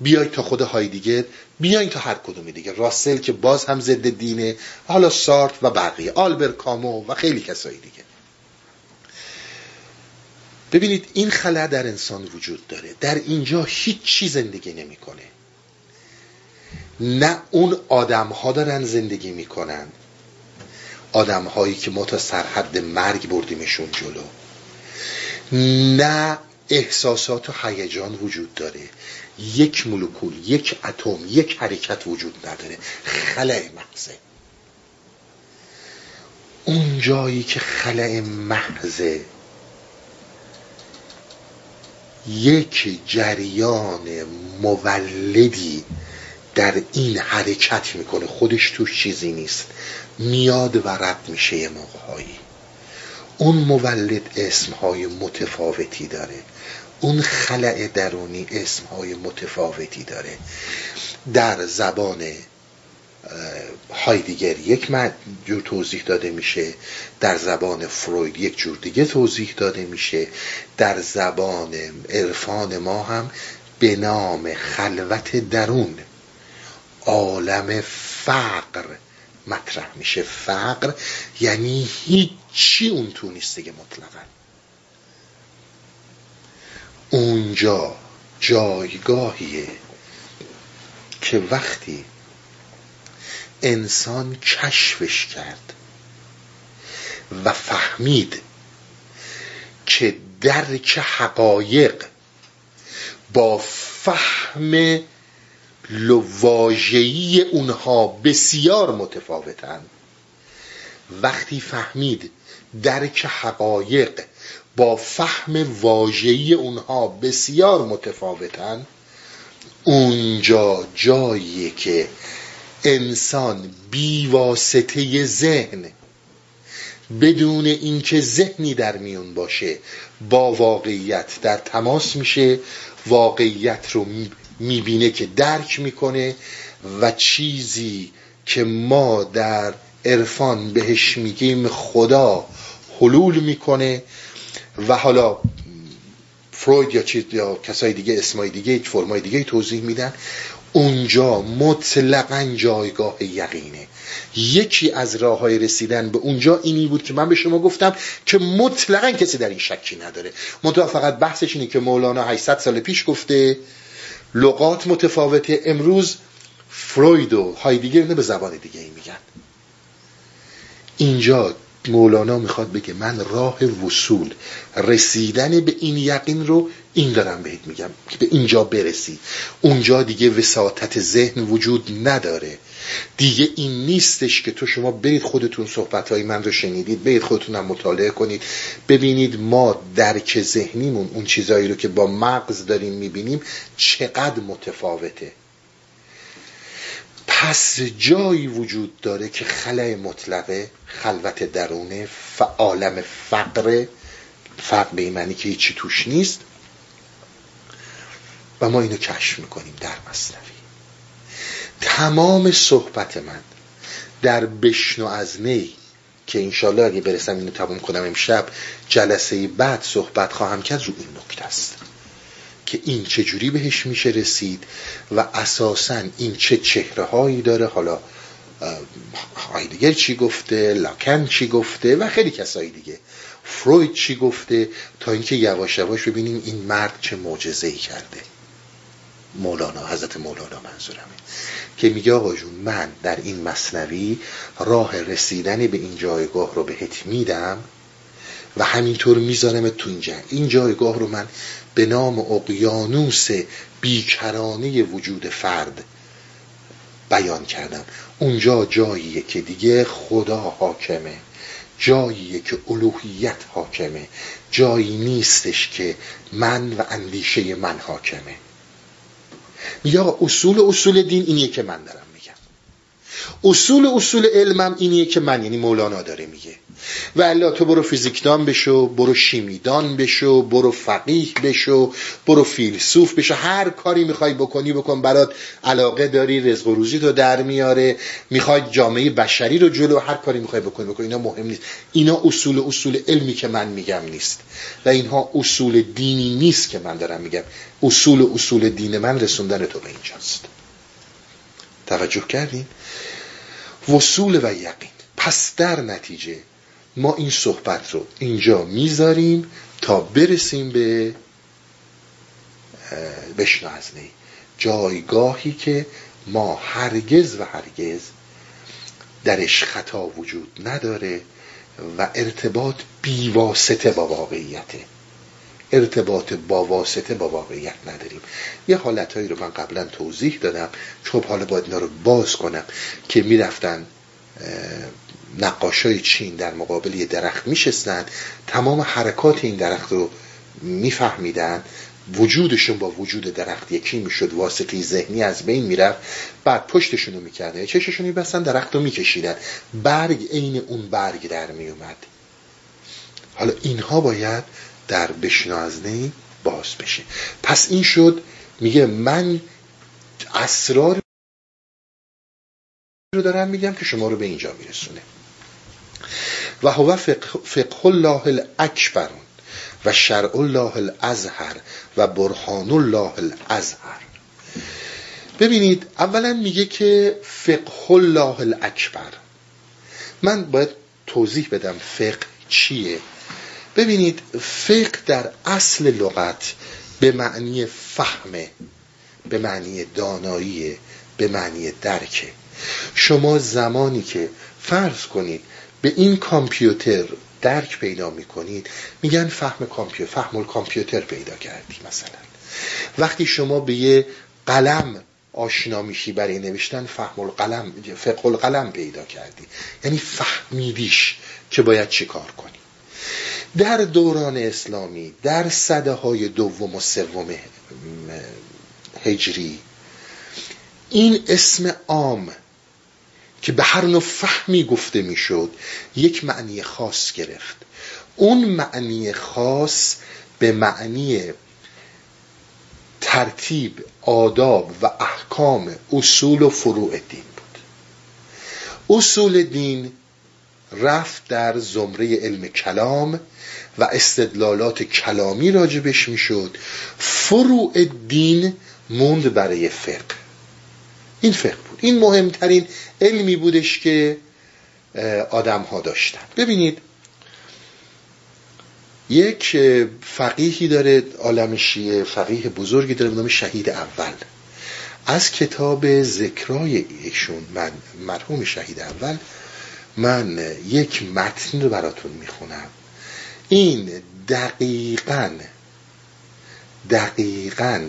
بیای تا خود هایدیگر بیای تا هر کدومی دیگه. راسل که باز هم ضد دینه حالا سارت و بقیه آلبر کامو و خیلی کسایی دیگه. ببینید این خلا در انسان وجود داره. در اینجا هیچ زندگی نمی‌کنه. نه اون آدم ها دارن زندگی می‌کنن. آدم هایی که ما تا سرحد مرگ بردیمشون جلو. نه احساسات و هیجان وجود داره. یک مولکول یک اتم یک حرکت وجود نداره. خلع محضه اون جایی که خلع محضه یک جریان مولدی در این حرکت می‌کنه. خودش توش چیزی نیست. میاد و رد میشه یه موقعهایی. اون مولد اسمهای متفاوتی داره. اون خلع درونی اسمهای متفاوتی داره. در زبان هایدیگر یک جور توضیح داده میشه. در زبان فروید یک جور دیگه توضیح داده میشه. در زبان عرفان ما هم به نام خلوت درون عالم فقر مطرح میشه. فقر یعنی هیچی اون تو نیست دیگه مطلقا. اونجا جایگاهیه که وقتی انسان کشفش کرد و فهمید که درک حقایق با فهم واژه‌ای اونها بسیار متفاوتن وقتی فهمید درک حقایق با فهم واژه‌ای اونها بسیار متفاوتن. اونجا جاییه که انسان بیواسطه ذهن بدون اینکه ذهنی در میون باشه با واقعیت در تماس میشه واقعیت رو می‌بینه که درک می‌کنه و چیزی که ما در عرفان بهش میگیم خدا حلول می‌کنه و حالا فروید یا چیز یا کسای دیگه اسمای دیگه فرمای دیگه توضیح میدن. اونجا مطلقا جایگاه یقینه. یکی از راه های رسیدن به اونجا اینی بود که من به شما گفتم که مطلقا کسی در این شکی نداره. منتها فقط بحثش اینه که مولانا 800 سال پیش گفته لغات متفاوته. امروز فروید و هایدیگر نه به زبان دیگه ای میگن. اینجا مولانا می‌خواد بگه من راه وصول رسیدن به این یقین رو این دارم بهت میگم که به اینجا برسی. اونجا دیگه وساطت ذهن وجود نداره. دیگه این نیستش که تو شما برید خودتون صحبت های من رو شنیدید برید خودتون هم مطالعه کنید. ببینید ما درک ذهنیمون اون چیزایی رو که با مغز داریم می‌بینیم چقدر متفاوته. پس جایی وجود داره که خلع مطلقه خلوت درونه عالم فقر فقر به معنی که هیچی توش نیست. و ما اینو کشف می‌کنیم در مصنوی تمام صحبت من در بشنو از نی که انشالله اگه برسم اینو تمام کنم امشب جلسه بعد صحبت خواهم کرد رو این نکته است. که این چجوری بهش میشه رسید و اساسا این چه چهره هایی داره. حالا هایدگر چی گفته لاکن چی گفته و خیلی کسایی دیگه. فروید چی گفته تا اینکه یواش یواش ببینیم این مرد چه معجزه ای کرده. مولانا حضرت مولانا منظورمه که میگه آقا جون من در این مصنوی راه رسیدن به این جایگاه رو بهت میدم و همینطور می‌ذارم تو اینجا این جایگاه رو من به نام اقیانوس بیکرانه وجود فرد بیان کردم. اونجا جاییه که دیگه خدا حاکمه. جاییه که الوهیت حاکمه. جایی نیستش که من و اندیشه من حاکمه. یا اصول اصول دین اینیه که من دارم. اصول اصول علمم اینیه که من یعنی مولانا داره میگه. و الا تو برو فیزیکدان بشو برو شیمیدان بشو برو فقیه بشو برو فیلسوف بشو. هر کاری می‌خوای بکنی بکن برات علاقه داری رزق و روزی تو در میاره. می‌خوای جامعه بشری رو جلو هر کاری می‌خوای بکنی بکن. اینا مهم نیست. اینا اصول اصول علمی که من میگم نیست. و اینها اصول دینی نیست که من دارم میگم. اصول اصول دین من رسوندن تو به اینجاست. توجه کردین؟ وصول و یقین. پس در نتیجه ما این صحبت رو اینجا می‌ذاریم تا برسیم به بشنازنه جایگاهی که ما هرگز و هرگز درش خطا وجود نداره و ارتباط بیواسطه با واقعیته. ارتباط با واسطه با واقعیت نداریم. یه حالتهایی رو من قبلا توضیح دادم. خب حالا باید اینا رو باز کنم که می‌رفتن نقاشای چین در مقابل یه درخت میشستن. تمام حرکات این درخت رو میفهمیدن. وجودشون با وجود درخت یکی می‌شد واسطی ذهنی از بین می‌رفت. بعد پشتشون رو می‌کردن چششون میبستن درخت رو میکشیدن. برگ عین اون برگ در میومد حالا اینها باید در بشنازنه باز بشه. پس این شد میگه من اسرار رو دارم میگم که شما رو به اینجا میرسونه. و هو فقه الله الاکبر و شرع الله الازهر و برهان الله الازهر ببینید اولا میگه که فقه الله الاکبر. من باید توضیح بدم فقه چیه؟ ببینید فقه در اصل لغت به معنی فهمه به معنی دانایی به معنی درکه شما زمانی که فرض کنید به این کامپیوتر درک پیدا می‌کنید میگن فهم کامپیوتر فهم کامپیوتر پیدا کردی مثلا. وقتی شما به یه قلم آشنا میشی برای نوشتن فهم القلم فقه القلم پیدا کردی. یعنی فهمیدیش که باید چی کار کنی. در دوران اسلامی در صده های دوم و سوم هجری این اسم عام که به هر نوع فهمی گفته می‌شد یک معنی خاص گرفت. اون معنی خاص به معنی ترتیب آداب و احکام اصول و فروع دین بود. اصول دین رفت در زمره علم کلام و استدلالات کلامی راجبش می‌شد. فروع دین موند برای فقه. این فقه بود. این مهمترین علمی بودش که آدم ها داشتن. ببینید یک فقیهی داره عالم شیعه فقیه بزرگی داره نام شهید اول. از کتاب ذکرای ایشون من مرحوم شهید اول من یک متن رو براتون می‌خونم. این دقیقا دقیقا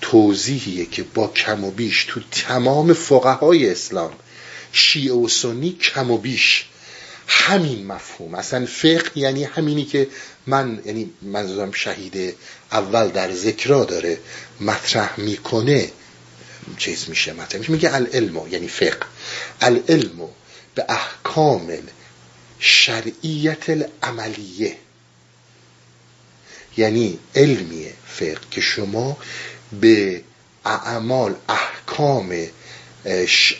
توضیحیه که با کم و بیش تو تمام فقهای اسلام شیعه و سنی کم و بیش همین مفهوم. اصلا فقه یعنی همینی که من یعنی منظورم شهید اول در ذکرا داره مطرح می‌کنه چیز میشه مطرح میشه. میگه العلم یعنی فقه. العلم به احکام شرعیت العملیه. یعنی علمیه فقه که شما به اعمال احکام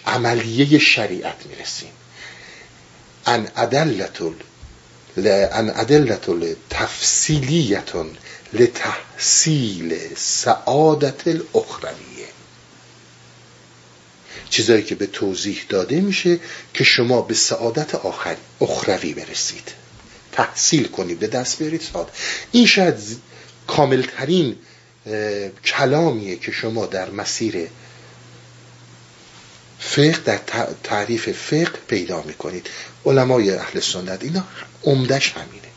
عملیه شریعت می‌رسیم ان ادلت ان ادلت تفصیلیتون لتحصیل سعادت الاخرویه چیزایی که به توضیح داده میشه که شما به سعادت آخر اخروی برسید. تحصیل کنید به دست بیارید سعادت این شاید کاملترین کلامیه که شما در مسیر فقه در تعریف فقه پیدا می‌کنید. علمای اهل سنت اینا عمدش همینه.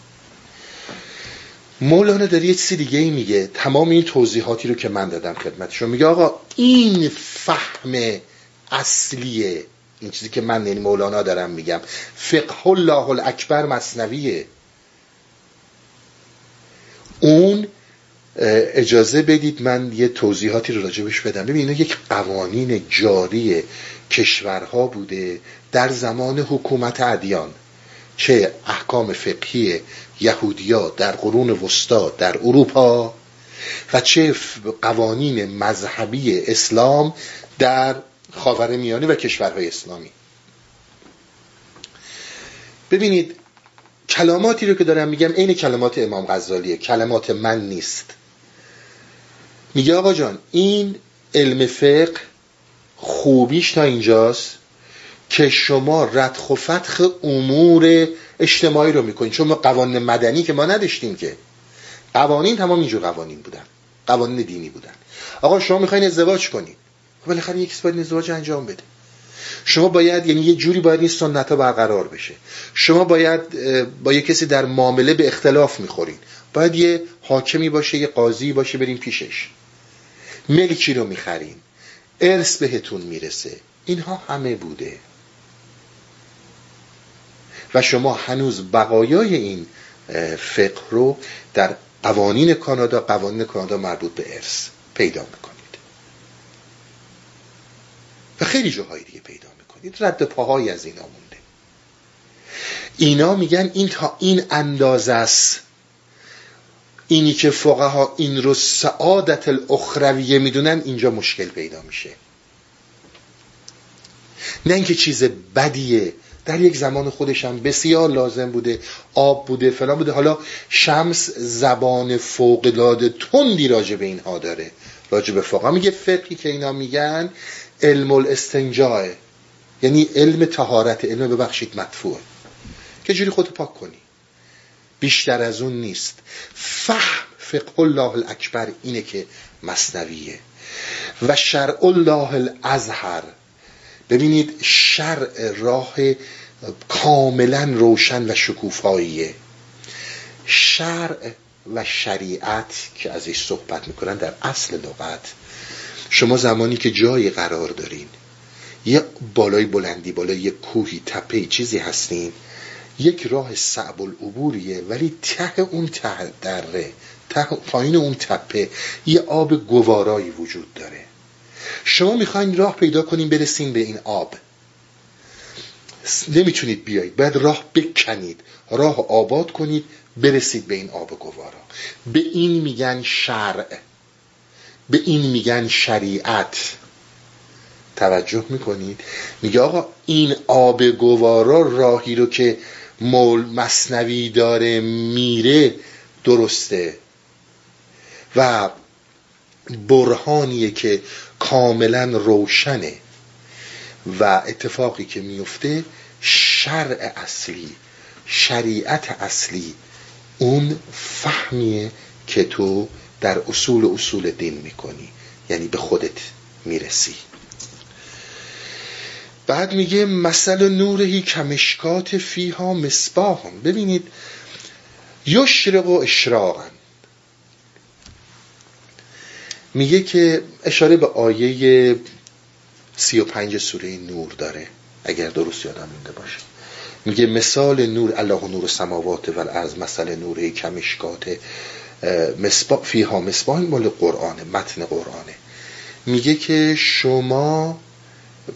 مولانا در یه چیزی دیگه میگه. تمام این توضیحاتی رو که من دادم خدمتشون. میگه آقا این فهم اصلیه این چیزی که من یعنی مولانا دارم میگم. فقه الله الاکبر مصنویه. اون اجازه بدید من یه توضیحاتی رو راجبش بدم. ببینید یک قوانین جاری کشورها بوده در زمان حکومت ادیان. چه احکام فقهی یهودیا در قرون وسطا در اروپا و چه قوانین مذهبی اسلام در خاورمیانه و کشورهای اسلامی. ببینید کلماتی رو که دارم میگم عین کلمات امام غزالیه. کلمات من نیست. میگه آقا جان این علم فقه خوبیش تا اینجاست که شما ردخ و فتخ امور اجتماعی رو می‌کنید. چون ما قوانین مدنی که ما نداشتیم که. قوانین تمام اینجور قوانین بودن. قوانین دینی بودن. آقا شما می‌خواین ازدواج کنید. بالاخره یکی باید ازدواج انجام بده. شما باید یعنی یه جوری باید این سنت ها برقرار بشه. شما باید با یه کسی در معامله به اختلاف می‌خورین. باید یه حاکمی باشه یه قاضی باشه بریم پیشش. ملکی رو می‌خرین؟ ارث بهتون می‌رسه. اینها همه بوده. و شما هنوز بقایای این فقه رو در قوانین کانادا قوانین کانادا مربوط به ارث پیدا می‌کنید. و خیلی جاهای دیگه پیدا می‌کنید. رد پاهایی از اینا مونده. اینا میگن این تا این اندازه است. اینی که فقها این رو سعادت الاخرویه می‌دونن اینجا مشکل پیدا میشه. نه اینکه چیز بدیه. در یک زمان خودش هم بسیار لازم بوده. آب بوده فلان بوده. حالا شمس زبان فوقلاده تندی راجع به اینها داره. راجع به فقها میگه فقهی که اینا میگن علم الاستنجاه یعنی علم تهارت علم ببخشید مدفوع. که جوری خودت پاک کنی. بیشتر از اون نیست. فهم فقه الله الاکبر اینه که مصنویه. و شرع الله الازهر ببینید شرع راه کاملا روشن و شکوفاییه. شرع و شریعت که ازش صحبت می‌کنن در اصل لغت شما زمانی که جایی قرار دارین یه بالای بلندی بالای یه کوهی تپه چیزی هستین یک راه صعب العبوریه ولی ته اون ته دره ته پایین اون تپه یه آب گوارایی وجود داره. شما می‌خواین راه پیدا کنین برسین به این آب. نمی‌تونید بیایید باید راه بکنید. راه آباد کنید برسید به این آب گوارا. به این میگن شرع. به این میگن شریعت. توجه می‌کنید؟ میگه آقا این آب گوارا راهی رو که مول مصنوی داره میره درسته. و برهانیه که کاملا روشنه. و اتفاقی که میفته شرع اصلی شریعت اصلی اون فهمیه که تو در اصول اصول دین می‌کنی. یعنی به خودت می‌رسی. بعد میگه مثل نورهی کمشکات فیها مصباح ببینید یشرق و اشراقن. میگه که اشاره به آیه سی و پنج سوره نور داره. اگر درست یادم مونده باشه. میگه مثال نور الله نور سماوات و الارض مثل نور کمشکات مصباح فیها مصباح مال قرآنه متن قرآنه. میگه که شما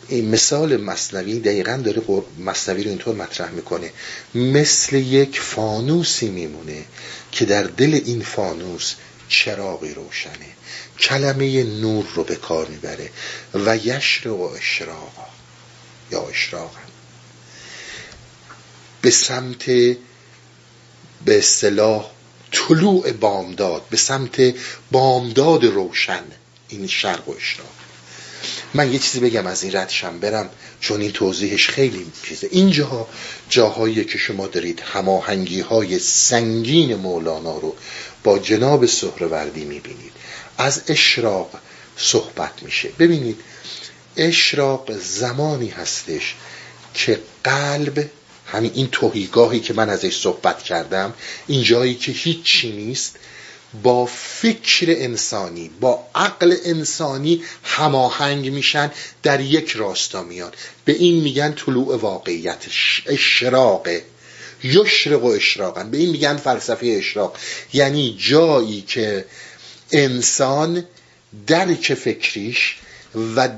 این مثال مصنوی دقیقا داره مصنوی رو اینطور مطرح می‌کنه. مثل یک فانوسی میمونه که در دل این فانوس چراغی روشنه. کلمه نور رو به کار می‌بره. و یشر و اشراق یا اشراق به سمت به اصطلاح طلوع بامداد به سمت بامداد روشن. این شرق و اشراق من یه چیزی بگم از این ردشم برم چون این توضیحش خیلی چیزه. اینجا جاهایی که شما دارید هماهنگی های سنگین مولانا رو با جناب سهروردی می‌بینید. از اشراق صحبت میشه. ببینید اشراق زمانی هستش که قلب همین این توهیگاهی که من ازش صحبت کردم این جایی که هیچی نیست با فکر انسانی با عقل انسانی هماهنگ میشن در یک راستا میان. به این میگن طلوع واقعیت اشراقه یشرق و اشراقن. به این میگن فلسفه اشراق. یعنی جایی که انسان درک فکریش و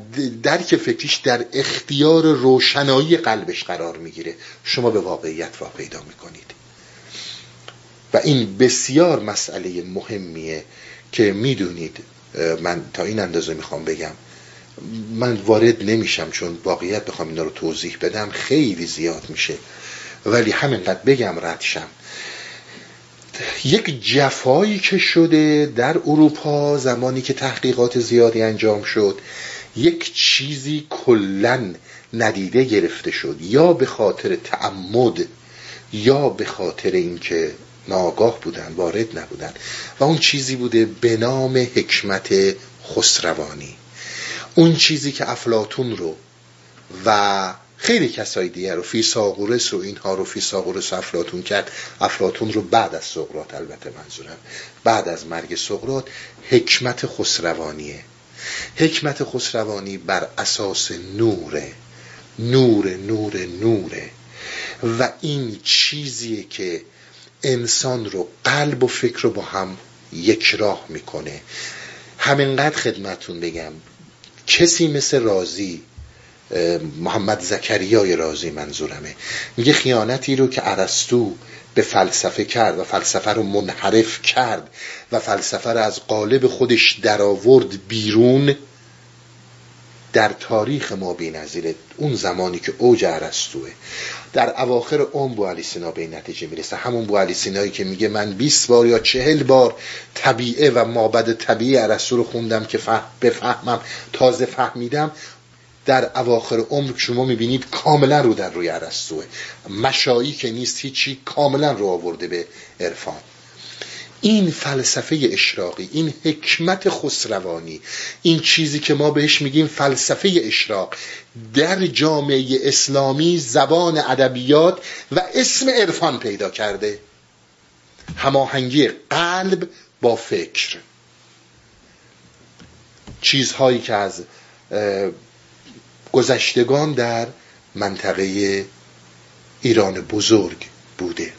درک فکریش در اختیار روشنایی قلبش قرار می‌گیره. شما به واقعیت وا پیدا می‌کنید. و این بسیار مسئله مهمیه که می‌دونید من تا این اندازه می‌خوام بگم من وارد نمیشم چون واقعیت بخوام اینا رو توضیح بدم خیلی زیاد میشه. ولی همینقدر بگم ردشم یک جفایی که شده در اروپا زمانی که تحقیقات زیادی انجام شد یک چیزی کلا ندیده گرفته شد یا به خاطر تعمد یا به خاطر اینکه ناگاه بودن وارد نبودن. و اون چیزی بوده به نام حکمت خسروانی. اون چیزی که افلاتون رو و خیلی کسای دیگر رو فیساغورس و اینها رو فیساغورس و افلاتون کرد. افلاتون رو بعد از سقرات البته منظورم بعد از مرگ سقرات حکمت خسروانیه. حکمت خسروانی بر اساس نوره نور نور نوره. و این چیزیه که انسان رو قلب و فکر رو با هم یک راه می‌کنه. همینقدر خدمتون بگم کسی مثل رازی محمد زکریای رازی منظورمه. میگه خیانتی رو که عرستو به فلسفه کرد و فلسفه رو منحرف کرد و فلسفه رو از قالب خودش درآورد بیرون در تاریخ ما نظیره اون زمانی که اوج عرستوه در اواخر اون بو علی سینا به نتیجه می‌رسه. همون بو علی سینایی که میگه من 20 بار یا چهل بار طبیعه و مابد طبیعی عرستو رو خوندم که فهم بفهمم تازه فهمیدم. در اواخر عمر شما می‌بینید کاملا رو در روی عرستوه مشایی که نیست هیچی کاملا رو آورده به عرفان. این فلسفه اشراقی این حکمت خسروانی این چیزی که ما بهش میگیم فلسفه اشراق در جامعه اسلامی زبان ادبیات و اسم عرفان پیدا کرده. هماهنگی قلب با فکر. چیزهایی که از گذشتگان در منطقه ایران بزرگ بوده.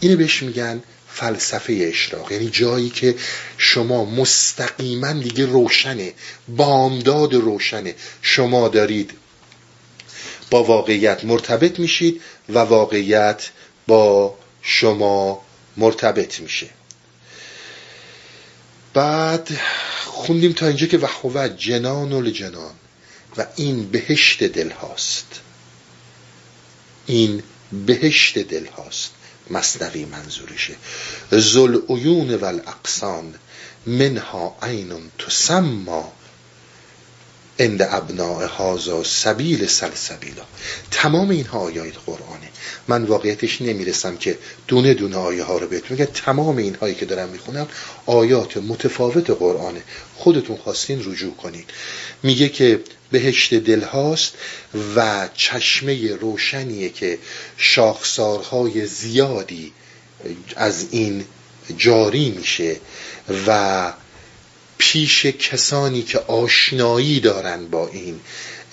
اینو بهش میگن فلسفه اشراق. یعنی جایی که شما مستقیما دیگه روشنه بامداد روشنه. شما دارید با واقعیت مرتبط میشید و واقعیت با شما مرتبط میشه. بعد خوندیم تا اینجا که وحوه جنان و لجنان. و این بهشت دل هاست. این بهشت دل هاست. مصنوی منظورشه. زل عیون و الاقسان منها عین تسما عند ابناء هازا سبیل سلسبیلا تمام اینها آیات قرآنه. من واقعیتش نمی‌رسم که دونه دونه آیه ها رو بهتون میگم تمام اینهایی که دارم می‌خونم آیات متفاوت قرآنه. خودتون خواستین رجوع کنید میگه که بهشت دل هاست و چشمه روشنیه که شاخسارهای زیادی از این جاری میشه و پیش کسانی که آشنایی دارن با این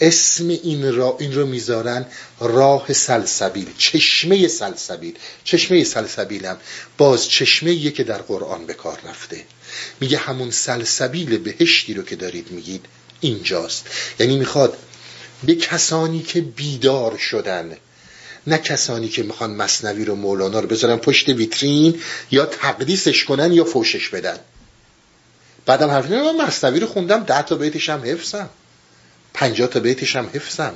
اسم این, را این رو می‌ذارن راه سلسبیل چشمه سلسبیل. چشمه سلسبیلم باز چشمه که در قرآن به کار رفته. میگه همون سلسبیل بهشتی رو که دارید میگید اینجاست. یعنی می‌خواد به کسانی که بیدار شدن نه کسانی که می‌خوان مصنوی رو مولانا رو بذارن پشت ویترین یا تقدیسش کنن یا فوشش بدن. بعدم حرف من مصنوی رو خوندم ده تا بیتش هم حفظم. پنجاه تا بیتش هم حفظم.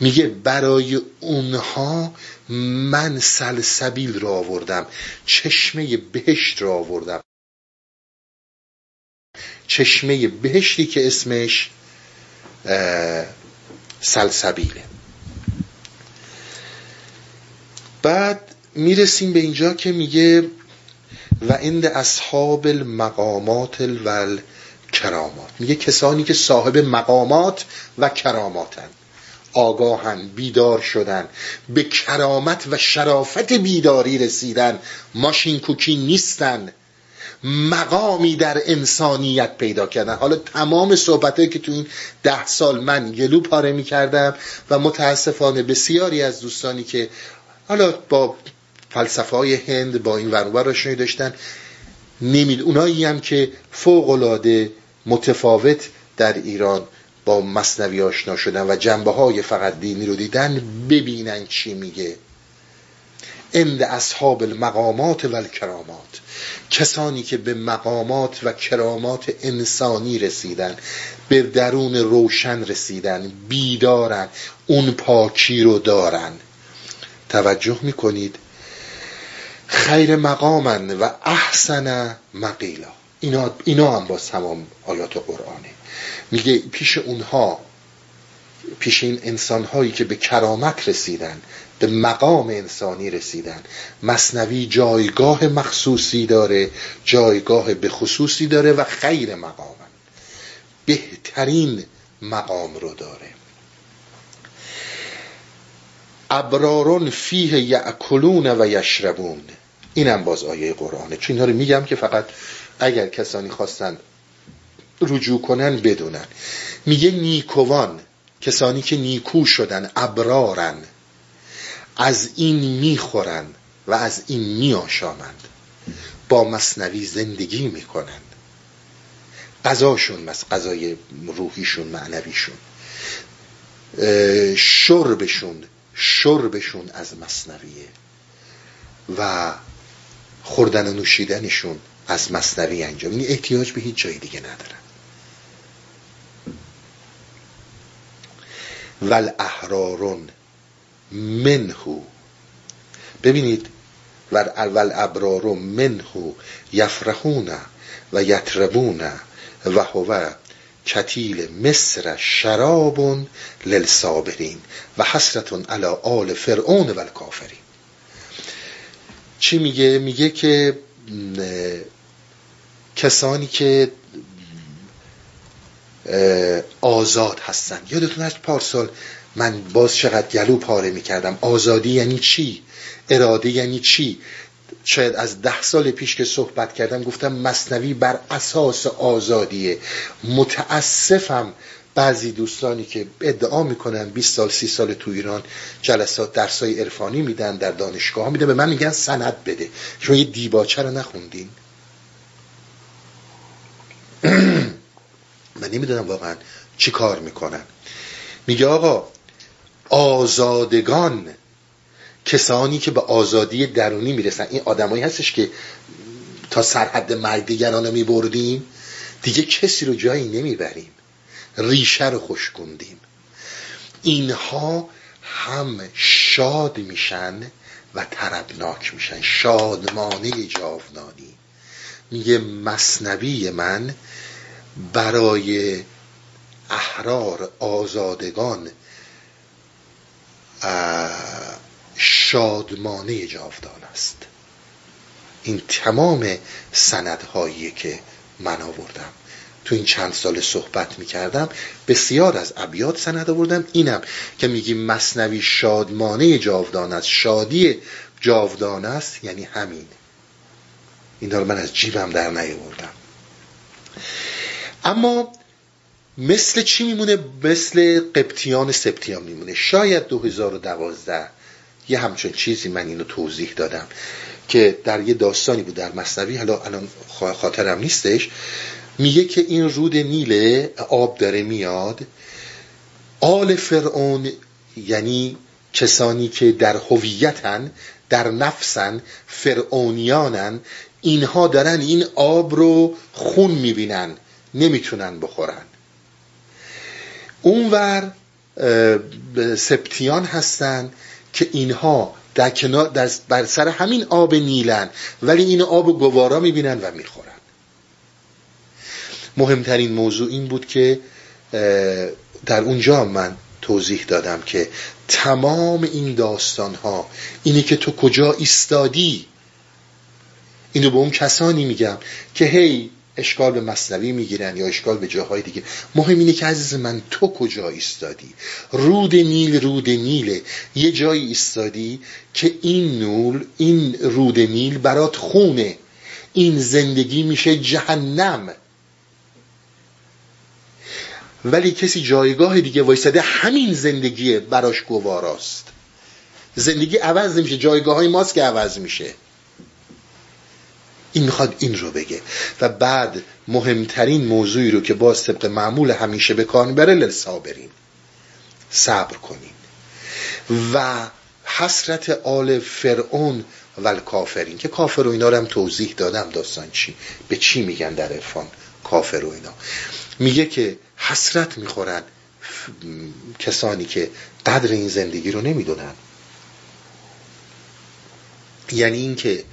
میگه برای اونها من سلسبیل رو آوردم چشمه بهشت رو آوردم. چشمه بهشتی که اسمش سلسبیله. بعد می‌رسیم به اینجا که میگه و عند اصحاب المقامات و کرامات میگه کسانی که صاحب مقامات و کراماتن. آگاهن بیدار شدن. به کرامت و شرافت بیداری رسیدن. ماشین کوکی نیستن. مقامی در انسانیت پیدا کردن. حالا تمام صحبت که تو این ده سال من گلو پاره می کردم و متاسفانه بسیاری از دوستانی که حالا با فلسفه های هند با این ورور آشنایی داشتن. نمید اونایی هم که فوق العاده متفاوت در ایران با مصنوی آشنا شدن و جنبه های فقط دینی رو دیدن ببینن چی میگه. اند اصحاب المقامات و الکرامات کسانی که به مقامات و کرامات انسانی رسیدن به درون روشن رسیدن بیدارن اون پاکی رو دارن. توجه می‌کنید؟ خیر مقامن و احسن مقیلا. اینا, اینا هم با تمام آیات قرآنه. میگه پیش اونها پیش این انسان هایی که به کرامت رسیدن به مقام انسانی رسیدن. مصنوی جایگاه مخصوصی داره جایگاه به خصوصی داره و خیر مقام بهترین مقام رو داره. ابرارون فیه یعکلون و یشربون. اینم باز آیه قرآنه. چون اینها رو میگم که فقط اگر کسانی خواستن رجوع کنن بدونن. میگه نیکوان کسانی که نیکو شدن ابرارن. از این می‌خورن و از این میآشامند. با مصنوی زندگی می‌کنن. غذاشون غذای روحیشون معنویشون. شربشون شربشون از مصنویه و خوردن و نوشیدنشون از مصنوی انجام. این احتیاج به هیچ جای دیگه ندارن ول احرارون منهو. ببینید ول ابرار منهو یفرحون و یتربون و هو کتیل مصر شراب للصابرین و حسرتون علی آل فرعون و الکافرین. چی میگه؟ میگه که کسانی که آزاد هستن. یادتون هست پارسال من باز چقدر گلو پاره می‌کردم. آزادی یعنی چی؟ اراده یعنی چی؟ شاید از ده سال پیش که صحبت کردم گفتم مصنوی بر اساس آزادیه. متاسفم بعضی دوستانی که ادعا می‌کنن 20 سال 30 سال تو ایران جلسات درسای عرفانی میدن در دانشگاه میدن. به من میگن سند بده. شما یه دیباچه رو نخوندین؟ من نمی‌دونم واقعا چی کار می‌کنن. میگه آقا آزادگان کسانی که به آزادی درونی می‌رسن. این آدمایی هستش که تا سرحد مرگ دیگران رو میبردیم. دیگه کسی رو جایی نمی‌بریم. ریشه رو خوشگوندیم اینها هم شاد میشن و طربناک میشن. شادمانه جاودانی. میگه مصنوی من برای احرار آزادگان شادمانه جاودان است. این تمام سندهایی که من آوردم. تو این چند سال صحبت می‌کردم بسیار از ابیات سند آوردم. اینم که میگیم مصنوی شادمانه جاودان است شادی جاودان است یعنی همین. این رو من از جیبم در نیاوردم. اما مثل چی میمونه؟ مثل قبطیان سپتیان میمونه. شاید 2012 یه همچون چیزی من اینو توضیح دادم که در یه داستانی بود در مصنوی حالا الان خاطرم نیستش میگه که این رود نیل آب داره میاد. آل فرعون یعنی کسانی که در هویتن در نفسن فرعونیانن اینها دارن این آب رو خون می‌بینن نمی‌تونن بخورن. اونور سپتیان هستن که اینها در در بر سر همین آب نیلن ولی این آب گوارا می‌بینن و می‌خورن. مهمترین موضوع این بود که در اونجا من توضیح دادم که تمام این داستان ها اینه که تو کجا ایستادی اینو به اون کسانی میگم که هی اشکال به مصنوی می‌گیرن یا اشکال به جاهای دیگه. مهم اینه که عزیز من تو کجا ایستادی؟ رود نیل رود نیله. یه جایی ایستادی که این نول این رود نیل برات خونه. این زندگی میشه جهنم. ولی کسی جایگاه دیگه وایستاده همین زندگی براش گواراست. زندگی عوض نمیشه جایگاه های ماست که عوض میشه. این می‌خواد این رو بگه. و بعد مهمترین موضوعی رو که باز طبق معمول همیشه به کار می‌بره للصابرین صبر کنین. و حسرت آل فرعون و کافرین که کافر و اینا رو هم توضیح دادم داستان چی به چی میگن در عرفان کافر و اینا. میگه که حسرت می‌خورن کسانی که قدر این زندگی رو نمی‌دونن. یعنی اینکه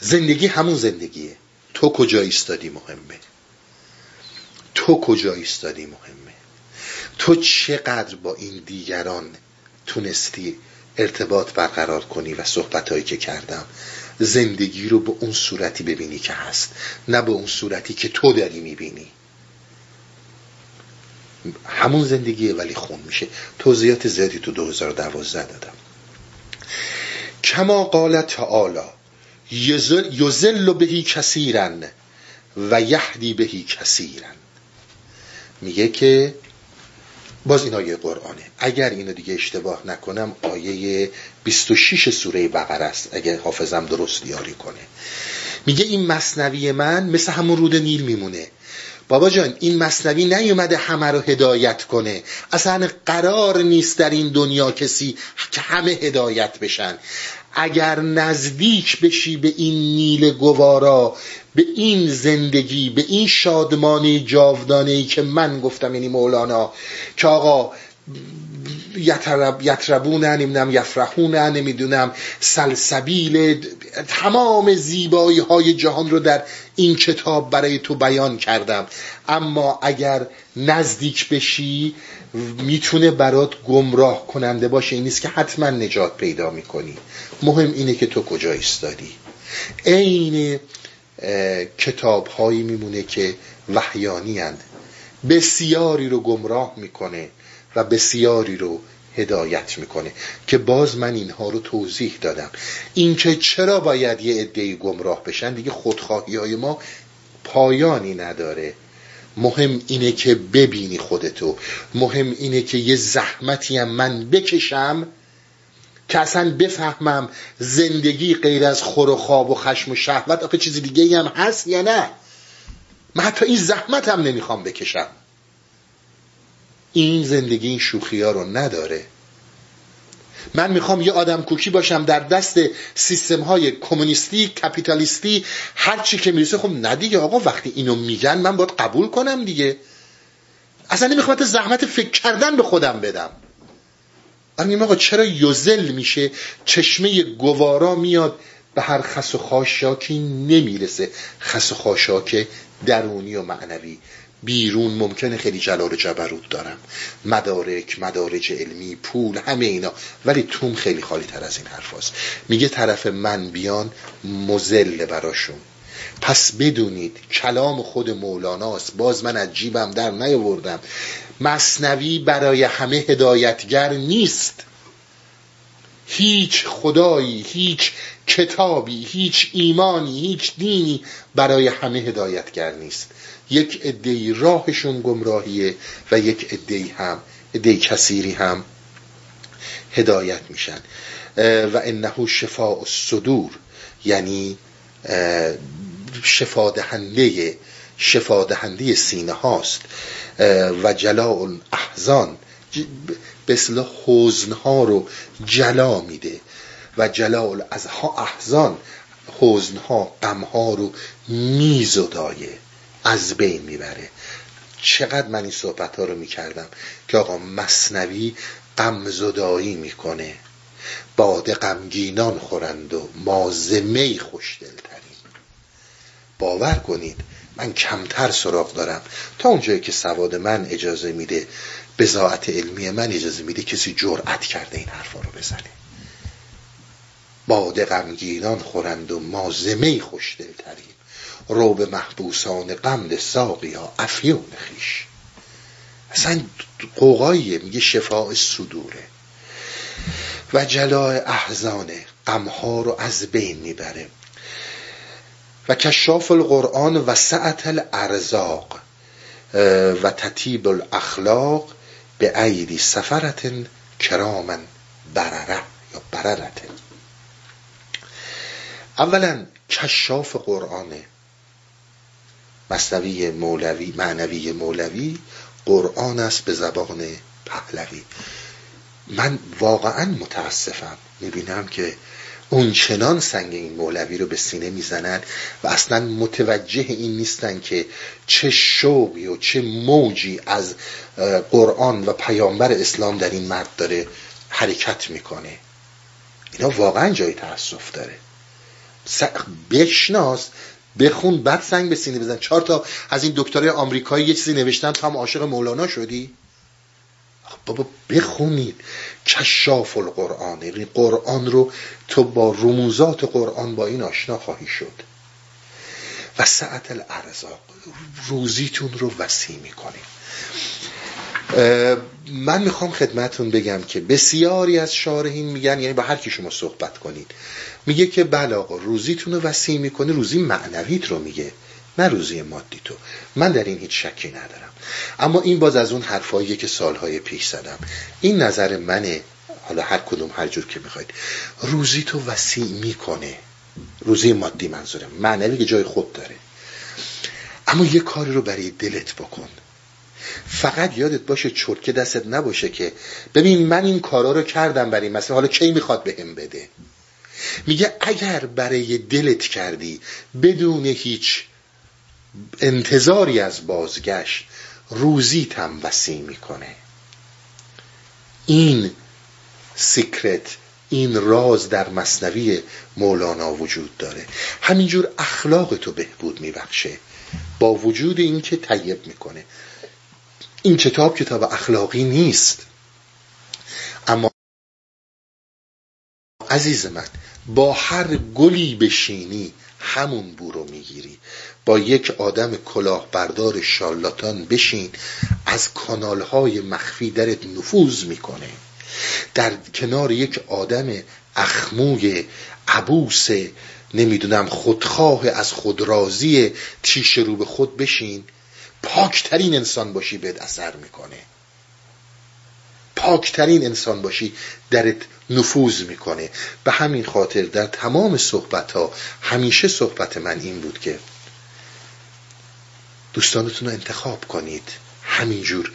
زندگی همون زندگیه. تو کجا ایستادی مهمه؟ تو کجا ایستادی مهمه؟ تو چقدر با این دیگران تونستی ارتباط برقرار کنی و صحبتهایی که کردم؟ زندگی رو به اون صورتی ببینی که هست نه به اون صورتی که تو داری می‌بینی. همون زندگیه ولی خون میشه. توضیحات زیادی تو 2012 دادم. کما قال تعالی یزل بهی کثیرن و یهدی بهی کثیرن. میگه که باز این آیه قرآنه. اگر اینو دیگه اشتباه نکنم آیه 26 سوره بقره است اگر حافظم درست یاری کنه. میگه این مصنوی من مثل همون رود نیل میمونه. بابا جان این مصنوی نیومده همه رو هدایت کنه. اصلا قرار نیست در این دنیا کسی که همه هدایت بشن. اگر نزدیک بشی به این نیل گوارا به این زندگی به این شادمانی جاودانه ای که من گفتم یعنی مولانا. که آقا یترب یتربون نمی‌دونم یفرحون نمی‌دونم سلسبیل تمام زیبایی های جهان رو در این کتاب برای تو بیان کردم. اما اگر نزدیک بشی می‌تونه برات گمراه کننده باشه. این نیست که حتما نجات پیدا می‌کنی. مهم اینه که تو کجا ایستادی. عین کتاب هایی میمونه که وحیانی هند. بسیاری رو گمراه می‌کنه و بسیاری رو هدایت می‌کنه که باز من اینها رو توضیح دادم. اینکه چرا باید یه عده گمراه بشن دیگه خودخواهی های ما پایانی نداره. مهم اینه که ببینی خودتو. مهم اینه که یه زحمتی هم من بکشم که اصلا بفهمم زندگی غیر از خور و خواب و خشم و شهوت آخه چیزی دیگه هم هست یا نه؟ من حتی این زحمت هم نمی‌خوام بکشم. این زندگی این شوخی ها رو نداره. من می‌خوام یه آدم کوکی باشم در دست سیستم های کمونیستی کپیتالیستی هر چی که می‌رسه خب نه آقا وقتی اینو میگن من باید قبول کنم دیگه. اصلا نمی‌خوام زحمت فکر کردن به خودم بدم. میگم آقا چرا یوزل میشه؟ چشمه گوارا میاد به هر خس و خاشاکی نمی‌رسه. خس و خاشاک درونی و معنوی. بیرون ممکنه خیلی جلال جبروت دارم. مدارک مدارج علمی پول همه اینا. ولی توم خیلی خالی تر از این حرف میگه طرف من بیان مزل براشون. پس بدونید کلام خود مولاناست. باز من از جیبم در نیاوردم. مصنوی برای همه هدایتگر نیست. هیچ خدایی هیچ کتابی هیچ ایمانی هیچ دینی برای همه هدایتگر نیست. یک عده راهشون گمراهیه و یک عده هم عده کثیری هم هدایت میشن. و انه شفاء الصدور یعنی شفا دهنده شفا دهنده سینه هاست. و جلاء الاحزان به اصطلاح حزن ها رو جلا میده. و جلاء احزان حزن ها غم ها رو میزدایه از بین می‌بره. چقدر من این صحبت ها رو می‌کردم که آقا مصنوی غمزدایی می‌کنه. باد غمگینان خورند و ما زمی خوشدلترین. باور کنید من کمتر سراغ دارم. تا اونجایی که سواد من اجازه میده بزاعت علمی من اجازه میده کسی جرأت کرده این حرفا رو بزنه. باد غمگینان خورند و ما زمی خوشدلترین. رو به محبوسان غم ساقیا افیون خیش. اصلا قوقاییه میگه شفاء صدوره. و جلاء احزانه غمها رو از بین می‌بره. و کشاف القرآن و سعت الارزاق و تطیب الاخلاق به ایدی سفرت کرامن برره یا بررت اولا کشاف قرآنه. مصنوی مولوی معنوی مولوی قرآن است به زبان پهلوی. من واقعا متاسفم. می‌بینم که اون چنان سنگ این مولوی رو به سینه می‌زنن و اصلا متوجه این نیستن که چه شوقی و چه موجی از قرآن و پیامبر اسلام در این مرد داره حرکت می‌کنه. اینا واقعا جای تاسف داره. بشناس بخون بعد سنگ به سینه بزن. چهار تا از این دکترای آمریکایی یه چیزی نوشتن. تو هم عاشق مولانا شدی؟ بابا بخونید. کشاف القرآن. یعنی قرآن رو تو با رموزات قرآن با این آشنا خواهی شد. و ساعت الارزاق. روزیتون رو وسیع می‌کنیم. من می‌خوام خدمتون بگم که بسیاری از شارحین میگن یعنی با هر کی شما صحبت کنید میگه که بله آقا روزیتون رو وسیع می‌کنه روزی معنویت رو میگه نه روزی مادی تو. من در این هیچ شکی ندارم. اما این باز از اون حرفاییه که سالهای پیش زدم. این نظر منه حالا هر کدوم هر جور که می‌خواید. روزی تو وسیع می‌کنه. روزی مادی منظورم معنوی که جای خود داره. اما یه کاری رو برای دلت بکن. فقط یادت باشه چرکه دستت نباشه که ببین من این کارا رو کردم برای مثلا حالا کی می‌خواد بهم بده؟ میگه اگر برای دلت کردی بدون هیچ انتظاری از بازگشت روزیت هم وسیع می‌کنه. این سیکرت این راز در مصنوی مولانا وجود داره. همینجور اخلاق تو بهبود میبخشه. با وجود این که طیب می‌کنه. این کتاب کتاب اخلاقی نیست اما عزیز من با هر گلی بشینی همون بو رو می‌گیری. با یک آدم کلاهبردار شالاتان بشین از کانالهای مخفی درت نفوذ می‌کنه. در کنار یک آدم اخموی عبوس نمی‌دونم خودخواه از خودرازی تیش رو به خود بشین. پاکترین انسان باشی بهت اثر می‌کنه. پاکترین انسان باشی درت نفوذ می‌کنه. به همین خاطر در تمام صحبت ها همیشه صحبت من این بود که دوستانتون رو انتخاب کنید. همینجور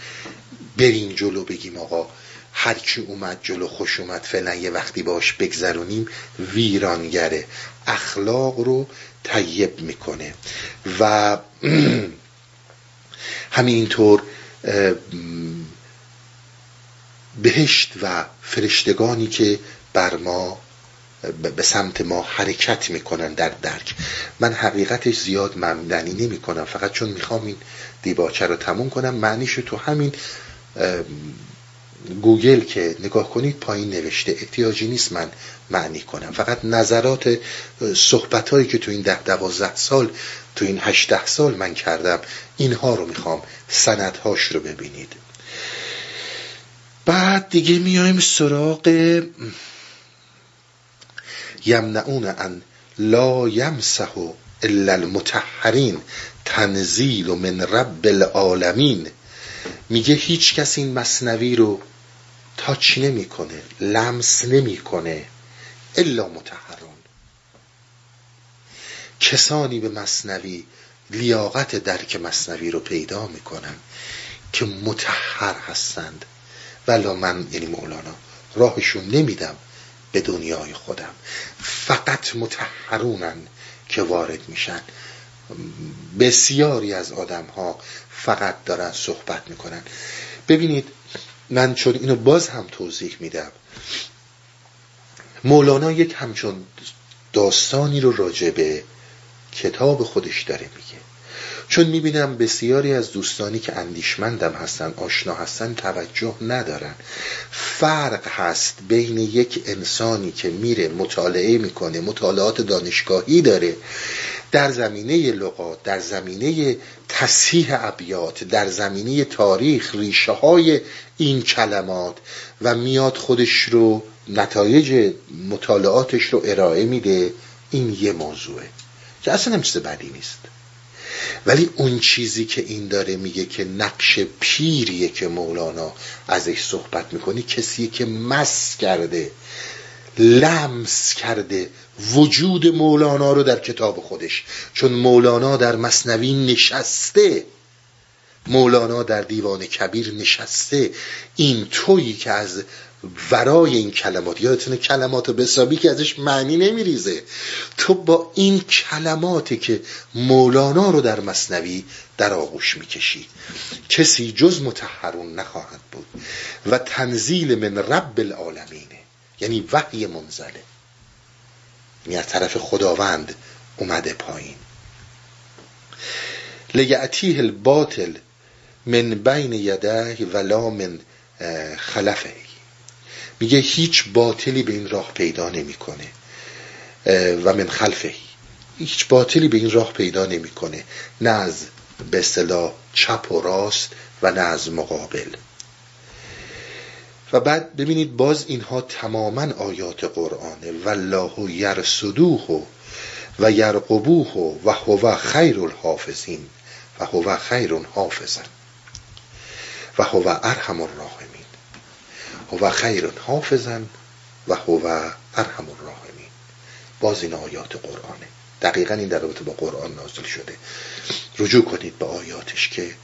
بریم جلو بگیم آقا هر کی اومد جلو خوش اومد فعلا یه وقتی باش بگذرونیم ویرانگره. اخلاق رو طیب می‌کنه. و همینطور بهشت و فرشتگانی که بر ما به سمت ما حرکت می‌کنن در درک. من حقیقتش زیاد ممنونی نمی کنم فقط چون می‌خوام این دیباچه رو تموم کنم. معنیش تو همین گوگل که نگاه کنید پایین نوشته. احتیاجی نیست من معنی کنم. فقط نظرات صحبت هایی که تو این ده دوازده سال تو این هشته سال من کردم اینها رو می‌خوام. سندهاش رو ببینید. بعد دیگه میایم سراغ یمنعون ان لا یمسح الا المتحرین تنزیل من رب العالمین. میگه هیچ کس این مصنوی رو تاچ نمی‌کنه لمس نمی‌کنه الا متحرون کسانی به مصنوی لیاقت درک مصنوی رو پیدا می‌کنن که متحر هستند. ولا من یعنی مولانا راهشون نمیدم به دنیای خودم. فقط متحرونن که وارد میشن. بسیاری از آدم ها فقط دارن صحبت می‌کنن. ببینید من چون اینو باز هم توضیح میدم. مولانا یک همچون داستانی رو راجع به کتاب خودش داره میگه. چون می‌بینم بسیاری از دوستانی که اندیشمندم هستن آشنا هستن توجه ندارن. فرق هست بین یک انسانی که میره مطالعه می‌کنه مطالعات دانشگاهی داره در زمینه لغات در زمینه تصحیح ابیات در زمینه تاریخ ریشه های این کلمات و میاد خودش رو نتایج مطالعاتش رو ارائه میده. این یه موضوعه. که اصلا هم بدی نیست. ولی اون چیزی که این داره میگه که نقش پیریه که مولانا ازش صحبت می‌کنی کسی که مس کرده لمس کرده وجود مولانا رو در کتاب خودش. چون مولانا در مصنوی نشسته مولانا در دیوان کبیر نشسته. این تویی که از ورای این کلمات. یادتونه کلمات بسابی که ازش معنی نمیریزه. تو با این کلماتی که مولانا رو در مصنوی در آغوش می‌کشی. کسی جز متحرون نخواهد بود و تنزیل من رب العالمینه یعنی وحی منزله. یعنی از طرف خداوند اومده پایین. لیعتیه الباطل من بین یده ولا من خلفه. میگه هیچ باطلی به این راه پیدا نمی‌کنه. و من خلفه. هیچ باطلی به این راه پیدا نمی‌کنه. نه از به اصطلاح چپ و راست و نه از مقابل. و بعد ببینید باز اینها تماما آیات قرآنه. والله یرسدوه و یرقبوه و هو خیر الحافظین و هو خیر حافظن و هو ارحم الراحمین. هو خیر حافظن و هو ارحم الراحمین. باز این آیات قرآنه. دقیقا این در رابطه با قرآن نازل شده. رجوع کنید به آیاتش که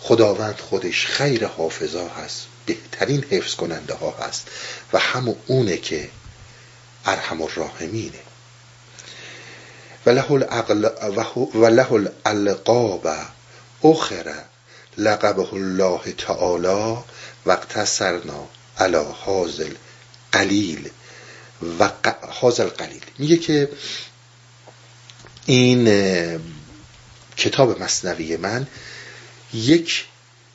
خداوند خودش خیر حافظا هست بهترین حفظ کننده ها هست و همون اونه که ارحم الراحمینه. و له الالقاب اخره لقبه الله تعالی وقت سرنا علا حاضل قلیل و حاضل قلیل. میگه که این کتاب مصنوی من یک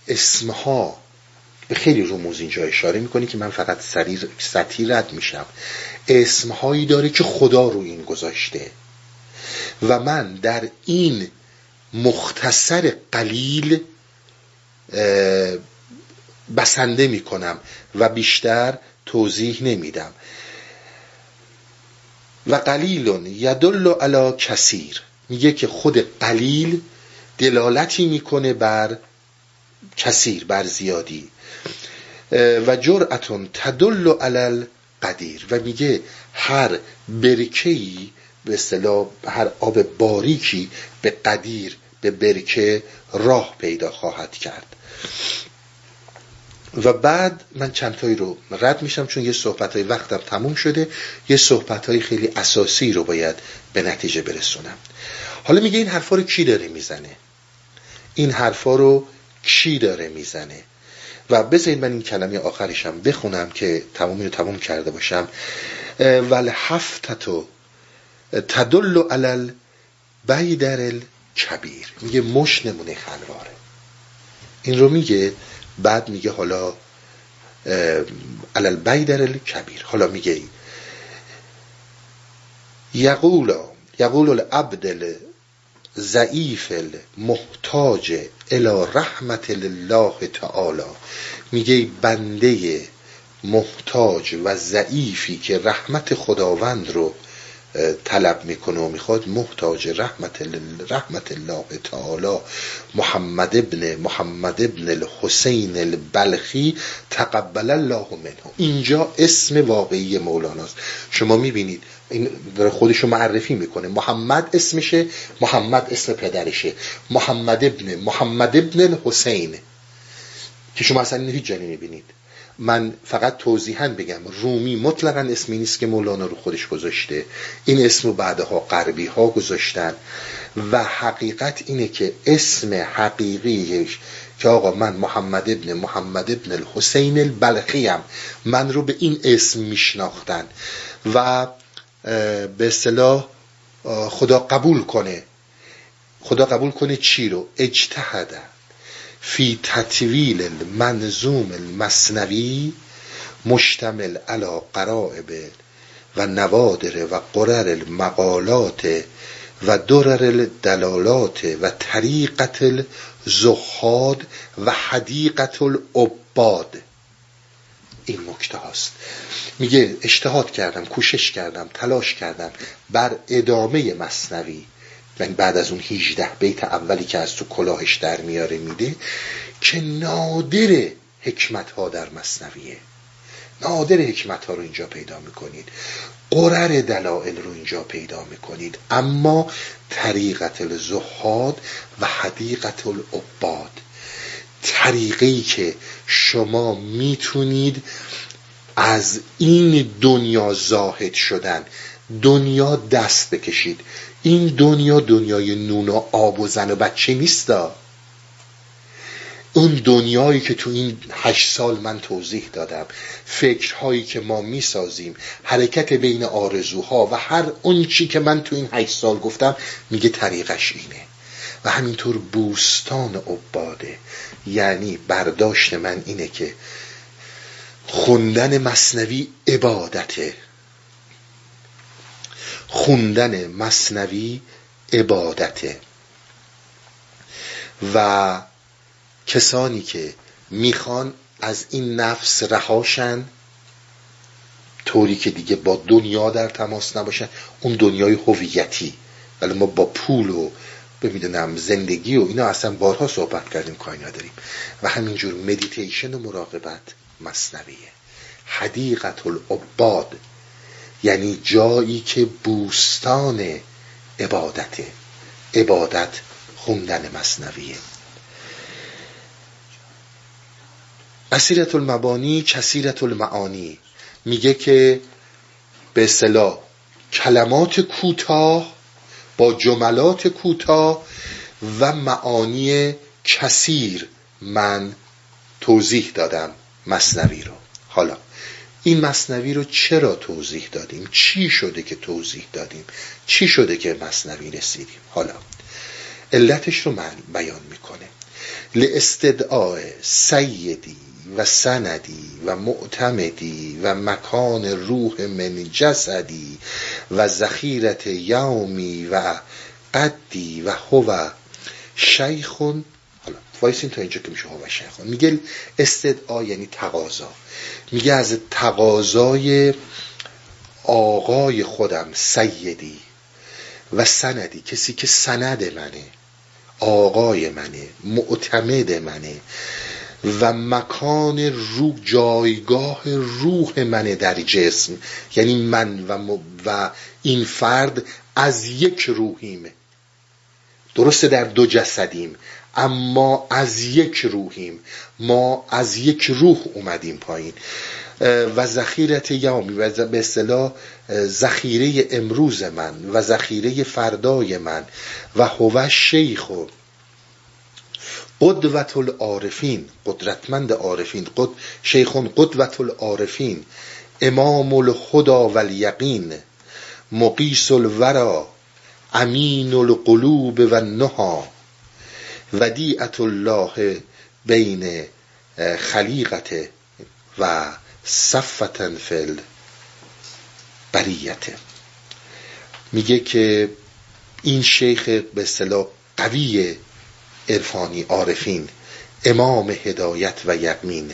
اسمها به خیلی رموز اینجا اشاره می‌کنی که من فقط سطحی رد میشم. اسمهایی داره که خدا رو این گذاشته. و من در این مختصر قلیل بسنده می‌کنم و بیشتر توضیح نمیدم. و قلیل یدل علی کثیر. میگه که خود قلیل دلالتی می‌کنه بر کثیر بر زیادی. و جرعتون تدل علی قدیر و میگه هر برکهی به اصطلاح هر آب باریکی به قدیر به برکه راه پیدا خواهد کرد. و بعد من چندتایی رو رد میشم چون یه صحبت های وقتم تموم شده یه صحبت های خیلی اساسی رو باید به نتیجه برسونم. حالا میگه این حرفا رو کی داره می‌زنه؟ این حرفا رو کی داره می‌زنه؟ و بذارید من این کلمه آخرشم بخونم که تمامی رو تمام کرده باشم. ول هفتتو تدل علل بیدر کبیر میگه مش نمونه خلواره این رو میگه بعد میگه حالا علل بیدر کبیر حالا میگه یقول یقول العبد ضعیف محتاج الى رحمت الله تعالی. میگه بنده محتاج و ضعیفی که رحمت خداوند رو طلب می‌کنه و می‌خواد محتاج رحمت, رحمت الله تعالی محمد ابن محمد ابن الحسین البلخی تقبل الله منه. اینجا اسم واقعی مولاناست شما می‌بینید این داره خودشو معرفی می‌کنه. محمد اسمشه محمد اسم پدرشه. محمد ابن محمد ابن الحسین. که شما اصلا هیچ جایی می‌بینید من فقط توضیحا بگم رومی مطلقا اسمی نیست که مولانا رو خودش گذاشته. این اسم رو بعدها غربی ها گذاشتن. و حقیقت اینه که اسم حقیقیش که آقا من محمد ابن محمد ابن الحسین البلخیم من رو به این اسم میشناختن. و به اصطلاح خدا قبول کنه. خدا قبول کنه چی رو؟ اجتهده فی تطویل المنظوم المصنوی مشتمل علا قرائب و نوادر و قرر المقالات و درر الدلالات و طریقت الزهاد و حدیقت العباد. این نکته هاست. میگه اجتهاد کردم کوشش کردم تلاش کردم بر ادامه مصنوی. یعنی بعد از اون 18 بیت اولی که از تو کلاهش در میاره میده که نادر حکمت ها در مصنویه. نادر حکمت ها رو اینجا پیدا می‌کنید. قرر دلائل رو اینجا پیدا می‌کنید. اما طریقت الزهاد و حدیقت العباد. طریقی که شما می‌تونید از این دنیا زاهد شدن دنیا دست بکشید. این دنیا دنیای نون و آب و زن و بچه نیستا. اون دنیایی که تو این هشت سال من توضیح دادم فکرهایی که ما می‌سازیم حرکت بین آرزوها و هر اون چی که من تو این هشت سال گفتم میگه طریقش اینه. و همینطور بوستان عباده. یعنی برداشت من اینه که خوندن مصنوی عبادته. خوندن مصنوی عبادته و کسانی که می‌خوان از این نفس رهاشن طوری که دیگه با دنیا در تماس نباشن اون دنیای هویتی. ولی ما با پول و بمیدونم زندگی و اینا اصلا بارها صحبت کردیم کاری نداریم. و همینجور مدیتیشن و مراقبت مصنویه. حدیقت العباد یعنی جایی که بوستان عبادته عبادت خوندن مصنویه. اسیرت المبانی کسیرت المعانی میگه که به اصطلاح کلمات کوتاه با جملات کوتاه و معانی کثیر من توضیح دادم مصنوی رو. حالا این مصنوی رو چرا توضیح دادیم؟ چی شده که توضیح دادیم؟ چی شده که مصنوی رسیدیم؟ حالا علتش رو من بیان می‌کنه. لاستدعاء سیدی و سندی و معتمدی و مکان روح من جسدی و ذخیرت یومی و قدی و هو شیخون وایسین تا اینجا که میشه هو شیخون میگه استدعا یعنی تقاضا. میگه از تقاضای آقای خودم سیدی و سندی. کسی که سند منه آقای منه معتمد منه و مکان روح جایگاه روح من در جسم. یعنی من و, و این فرد از یک روحیم. درسته در دو جسدیم. اما از یک روحیم. ما از یک روح اومدیم پایین. و ذخیرت یومی و به اصطلاح ذخیره امروز من و ذخیره فردای من و هو شیخ قدوت العارفین قدرتمند عارفین قد شیخون قدوت العارفین امام الخدا و الیقین مقیس الورا امین القلوب و نها ودیعت الله بین خلیقت و صفتن فل بریته میگه که این شیخ به اصطلاح قوی عرفانی عارفین امام هدایت و یقین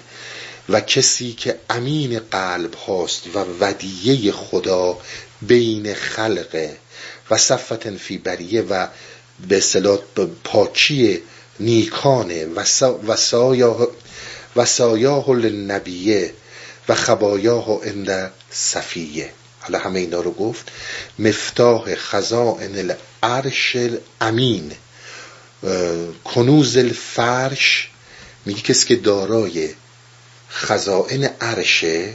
و کسی که امین قلب هاست و ودیه خدا بین خلقه و صفتن فی بریه و به صلاح پاکی نیکانه و سایاه للنبیه و خبایاه اند صفیه. حالا همه اینا رو گفت. مفتاح خزائن العرش امین کنوز الفرش. میگه کسی که دارای خزائن عرشه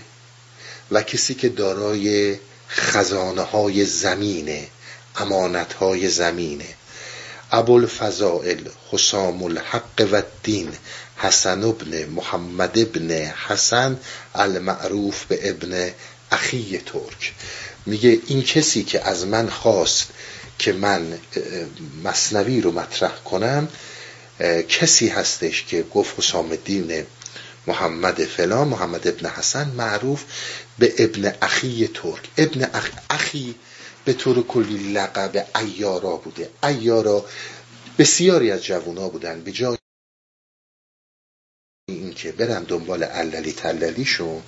و کسی که دارای خزانه های زمینه امانت های زمینه. ابوالفضائل حسام الحق و الدین حسن ابن محمد ابن حسن المعروف به ابن اخی ترک. میگه این کسی که از من خواست که من مصنوی رو مطرح کنم کسی هستش که گفت حسام الدین محمد فلان محمد ابن حسن معروف به ابن اخی ترک. ابن اخی به طور کلی لقب ایارا بوده. ایارا بسیاری از جوونا بودن. به جای اینکه برن دنبال عللی تللیشون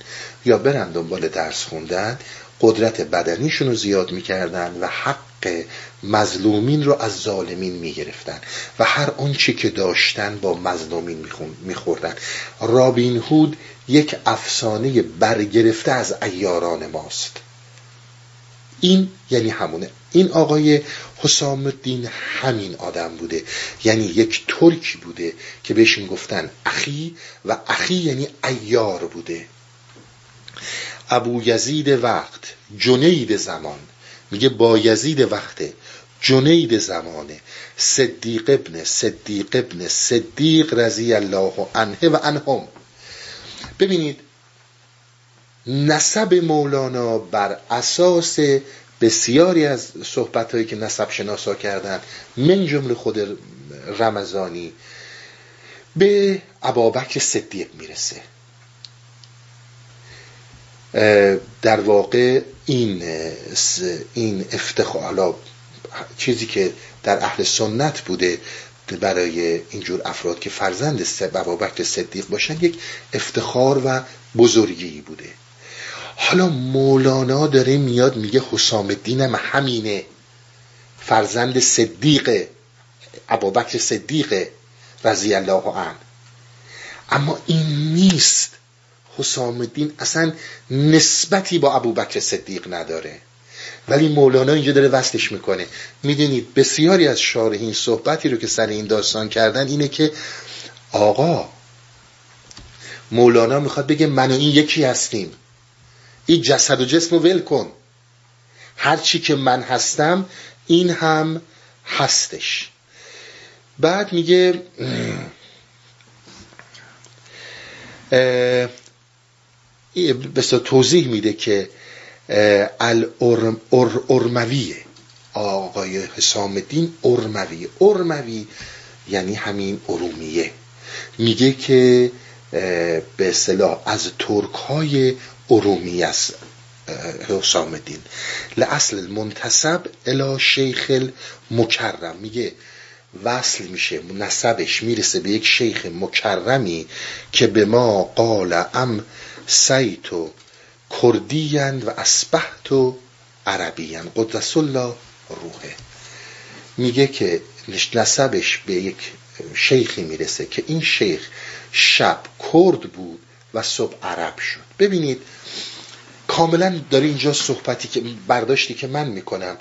یا برن دنبال درس خوندن قدرت بدنیشون رو زیاد می‌کردن و حق مظلومین رو از ظالمین می‌گرفتن و هر آنچه که داشتن با مظلومین میخوردن. رابین هود یک افسانه برگرفته از ایاران ماست. این یعنی همونه. این آقای حسام الدین همین آدم بوده. یعنی یک ترکی بوده که بهش گفتن اخی و اخی یعنی ایار بوده. ابو یزید وقت جنید زمان. میگه با یزید وقته جنید زمانه. صدیق ابن صدیق ابن صدیق رضی الله عنه و عنهم ببینید نسب مولانا بر اساس بسیاری از صحبت هایی که نسب شناسا کردن من جمله خود رمضانی به عبابک صدیق می‌رسه. در واقع این این افتخار چیزی که در اهل سنت بوده برای اینجور افراد که فرزند ابابکر صدیق باشن یک افتخار و بزرگی بوده. حالا مولانا داره میاد میگه حسام الدینم همینه. فرزند صدیق ابابکر صدیق رضی الله عنه. اما این نیست. حسام الدین اصلا نسبتی با ابوبکر صدیق نداره. ولی مولانا اینجا داره وصلش می‌کنه. می‌دونید بسیاری از شارحین صحبتی رو که سر این داستان کردن اینه که آقا مولانا می‌خواد بگه من و این یکی هستیم. این جسد و جسم رو ول کن. هر چی که من هستم این هم هستش. بعد میگه به توضیح میده که الارمویه آقای حسام الدین ارموی ارموی یعنی همین ارومیه. میگه که به اصطلاح از ترک های ارومی است حسام الدین لاصل المنتصب الی شیخ المکرم. میگه وصل میشه نسبش می‌رسه به یک شیخ مکرمی که به ما قال ام سیتو کردیند و اسبحت و عربیند قدس الله روحه. میگه که نسبش به یک شیخی می‌رسه که این شیخ شب کرد بود و صبح عرب شد. ببینید کاملا داره اینجا صحبتی که برداشتی که من می‌کنم.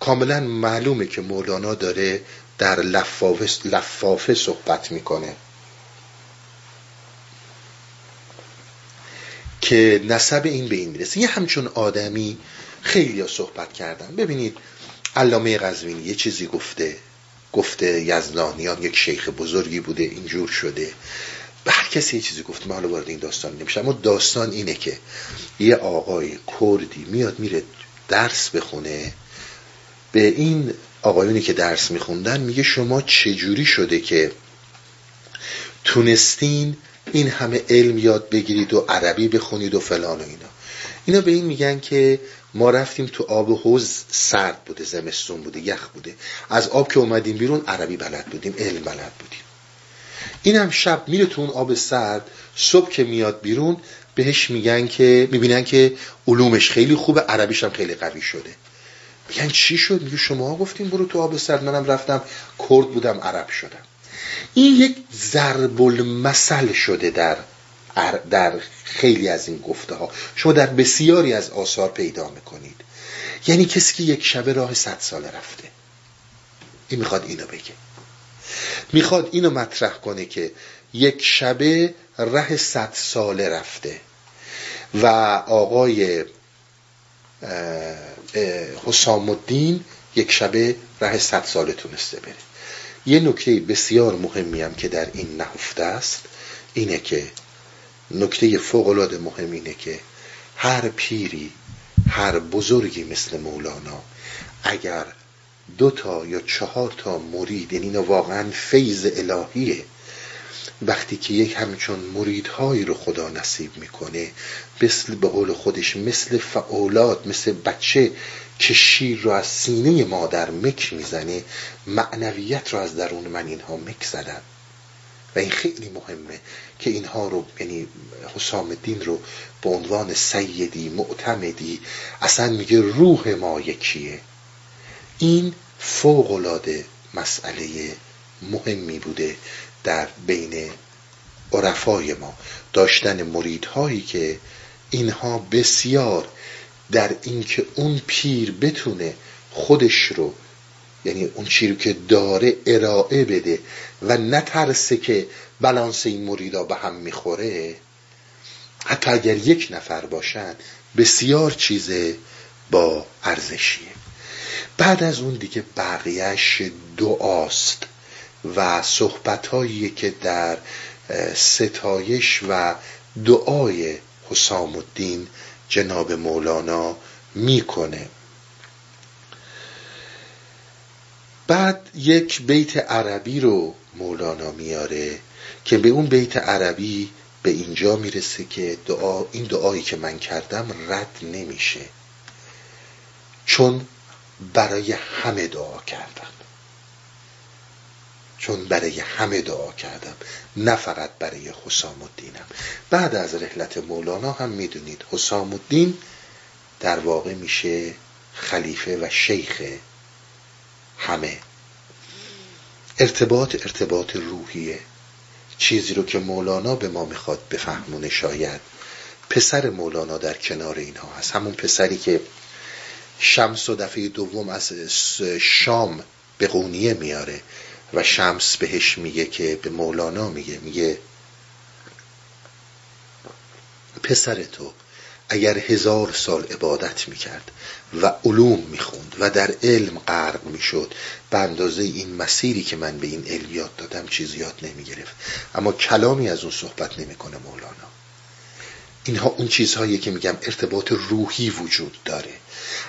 کاملا معلومه که مولانا داره در لفافه, لفافه صحبت می‌کنه. که نسب این به این می‌رسه. یه همچون آدمی خیلی ها صحبت کردن. ببینید علامه قزوینی یه چیزی گفته. گفته یزدانیان یک شیخ بزرگی بوده اینجور شده. به هر کسی یه چیزی گفته من وارد این داستان نمیشه اما داستان اینه که یه آقای کردی میاد میره درس بخونه. به این آقایونی که درس میخوندن میگه شما چجوری شده که تونستین این همه علم یاد بگیرید و عربی بخونید و فلان و اینا؟ اینا به این میگن که ما رفتیم تو آب حوز سرد بوده زمستون بوده یخ بوده. از آب که اومدیم بیرون عربی بلد بودیم علم بلد بودیم. این هم شب میره تو اون آب سرد صبح که میاد بیرون بهش میگن که می‌بینن که علومش خیلی خوبه عربیش هم خیلی قوی شده. میگن چی شد؟ میگه شما گفتیم برو تو آب سرد. منم رفتم کرد بودم عرب شدم. این یک ضرب المثل شده در در خیلی از این گفته ها شما در بسیاری از آثار پیدا می‌کنید. یعنی کسی که یک شبه راه صد ساله رفته. این می‌خواد اینو بگه. می‌خواد اینو مطرح کنه که یک شبه ره صد ساله رفته و آقای حسام الدین یک شبه ره صد ساله تونسته بره. یه نکته بسیار مهمی هم که در این نهفته است اینه که نکته فوق العاده مهم اینه که هر پیری هر بزرگی مثل مولانا اگر دو تا یا چهار تا مرید یعنی اینا واقعا فیض الهیه. وقتی که یک همچون مریدهایی رو خدا نصیب می‌کنه مثل به قول خودش مثل فعولات مثل بچه که شیر رو از سینه مادر مک می‌زنه معنویت رو از درون من اینها مک زدن. و این خیلی مهمه که اینها رو یعنی حسام الدین رو به عنوان سیدی معتمدی اصلا میگه روح ما یکیه. این فوق مسئله مهمی بوده در بین عرفای ما. داشتن مریدهایی که اینها بسیار در اینکه اون پیر بتونه خودش رو یعنی اون چی رو که داره ارائه بده و نترسه که بلانس این مریدا به هم می‌خوره حتی اگر یک نفر باشن بسیار چیز با ارزشیه. بعد از اون دیگه بقیهش دعاست و صحبتهایی که در ستایش و دعای حسام الدین جناب مولانا می‌کنه. بعد یک بیت عربی رو مولانا میاره که به اون بیت عربی به اینجا می‌رسه که دعا این دعایی که من کردم رد نمیشه. چون برای همه دعا کردم. چون برای همه دعا کردم نه فقط برای حسام الدینم بعد از رحلت مولانا هم می‌دونید حسام الدین در واقع میشه خلیفه و شیخ همه. ارتباط ارتباط روحیه. چیزی رو که مولانا به ما می‌خواد بفهمونه شاید پسر مولانا در کنار اینها هست. همون پسری که شمس و دفعه دوم از شام به قونیه میاره و شمس بهش میگه که به مولانا میگه میگه پسر تو اگر هزار سال عبادت می‌کرد و علوم می‌خوند و در علم غرق می‌شد به اندازه این مسیری که من به این علم یاد دادم چیز یاد نمی‌گرفت. اما کلامی از اون صحبت نمی‌کنه مولانا. اینها اون چیزهایی که میگم ارتباط روحی وجود داره.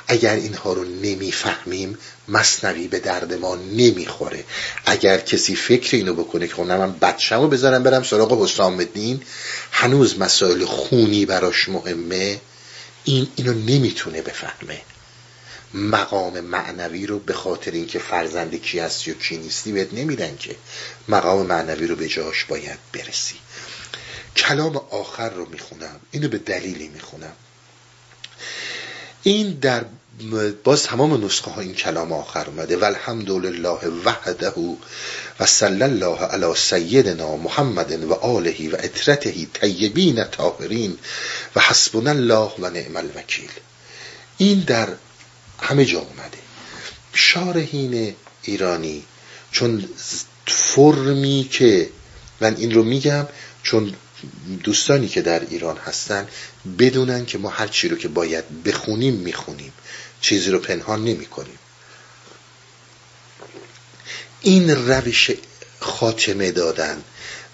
اگر اینها رو نمی‌فهمیم مصنوی به درد ما نمی‌خوره. اگر کسی فکر اینو بکنه که خب من بچم رو بذارم برم سراغ حسام الدین هنوز مسائل خونی براش مهمه. این اینو نمی‌تونه بفهمه. مقام معنوی رو به خاطر اینکه فرزند کی هستی و کی نیستی بهت نمیدن که. مقام معنوی رو به جاش باید برسی. کلام آخر رو می‌خونم. اینو به دلیلی می‌خونم. این در باز تمام نسخه ها این کلام آخر اومده. والحمدلله وحده و صلی الله علی سیدنا محمد و آله و اطرته طیبین طاهرین و حسبنا الله و نعم الوکیل. این در همه جا اومده. شارحین ایرانی چون فرمی که من این رو میگم چون دوستانی که در ایران هستن بدونن که ما هر چی رو که باید بخونیم می‌خونیم. چیزی رو پنهان نمی کنیم این روش خاتمه دادن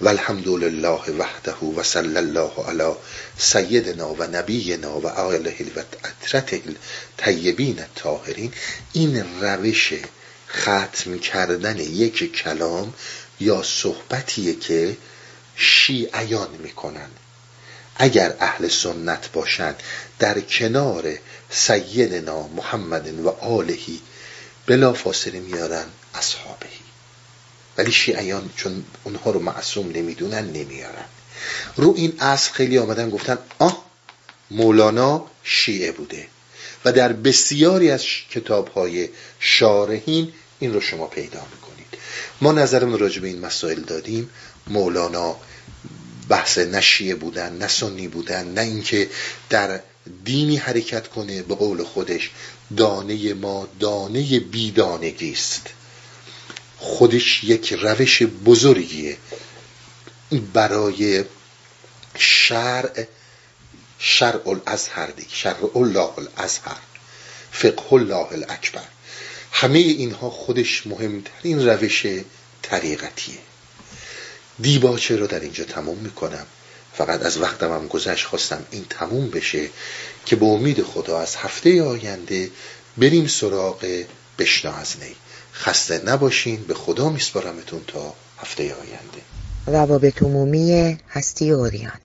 و الحمدلله وحده و صلی الله علی سیدنا و نبینا و آله و اطرت طیبین الطاهرین این روش ختم کردن یک کلام یا صحبتیه که شیعیان می‌کنن اگر اهل سنت باشند در کنار سیدنا محمد و آلهی بلا فاصله میارن اصحابهی ولی شیعیان چون اونها رو معصوم نمی‌دونن نمیارن. رو این اصل خیلی آمدن گفتن آه مولانا شیعه بوده و در بسیاری از کتاب های شارحین این رو شما پیدا می‌کنید. ما نظرمون راجع به این مسائل دادیم. مولانا بحث نشیه بودن نه سنی بودن نه اینکه در دینی حرکت کنه به قول خودش دانه ما دانه بیدانگی است. خودش یک روش بزرگیه. برای شرع شرع الازهر دی شرع الله الازهر فقه الله الاکبر همه اینها خودش مهمترین روش طریقتیه. دیباچه رو در اینجا تموم می‌کنم. فقط از وقتم هم گذشت خواستم این تموم بشه که به امید خدا از هفته آینده بریم سراغ بشنا از نی خسته نباشین به خدا میسپارمتون تا هفته آینده. روابط عمومی هستی اوریان.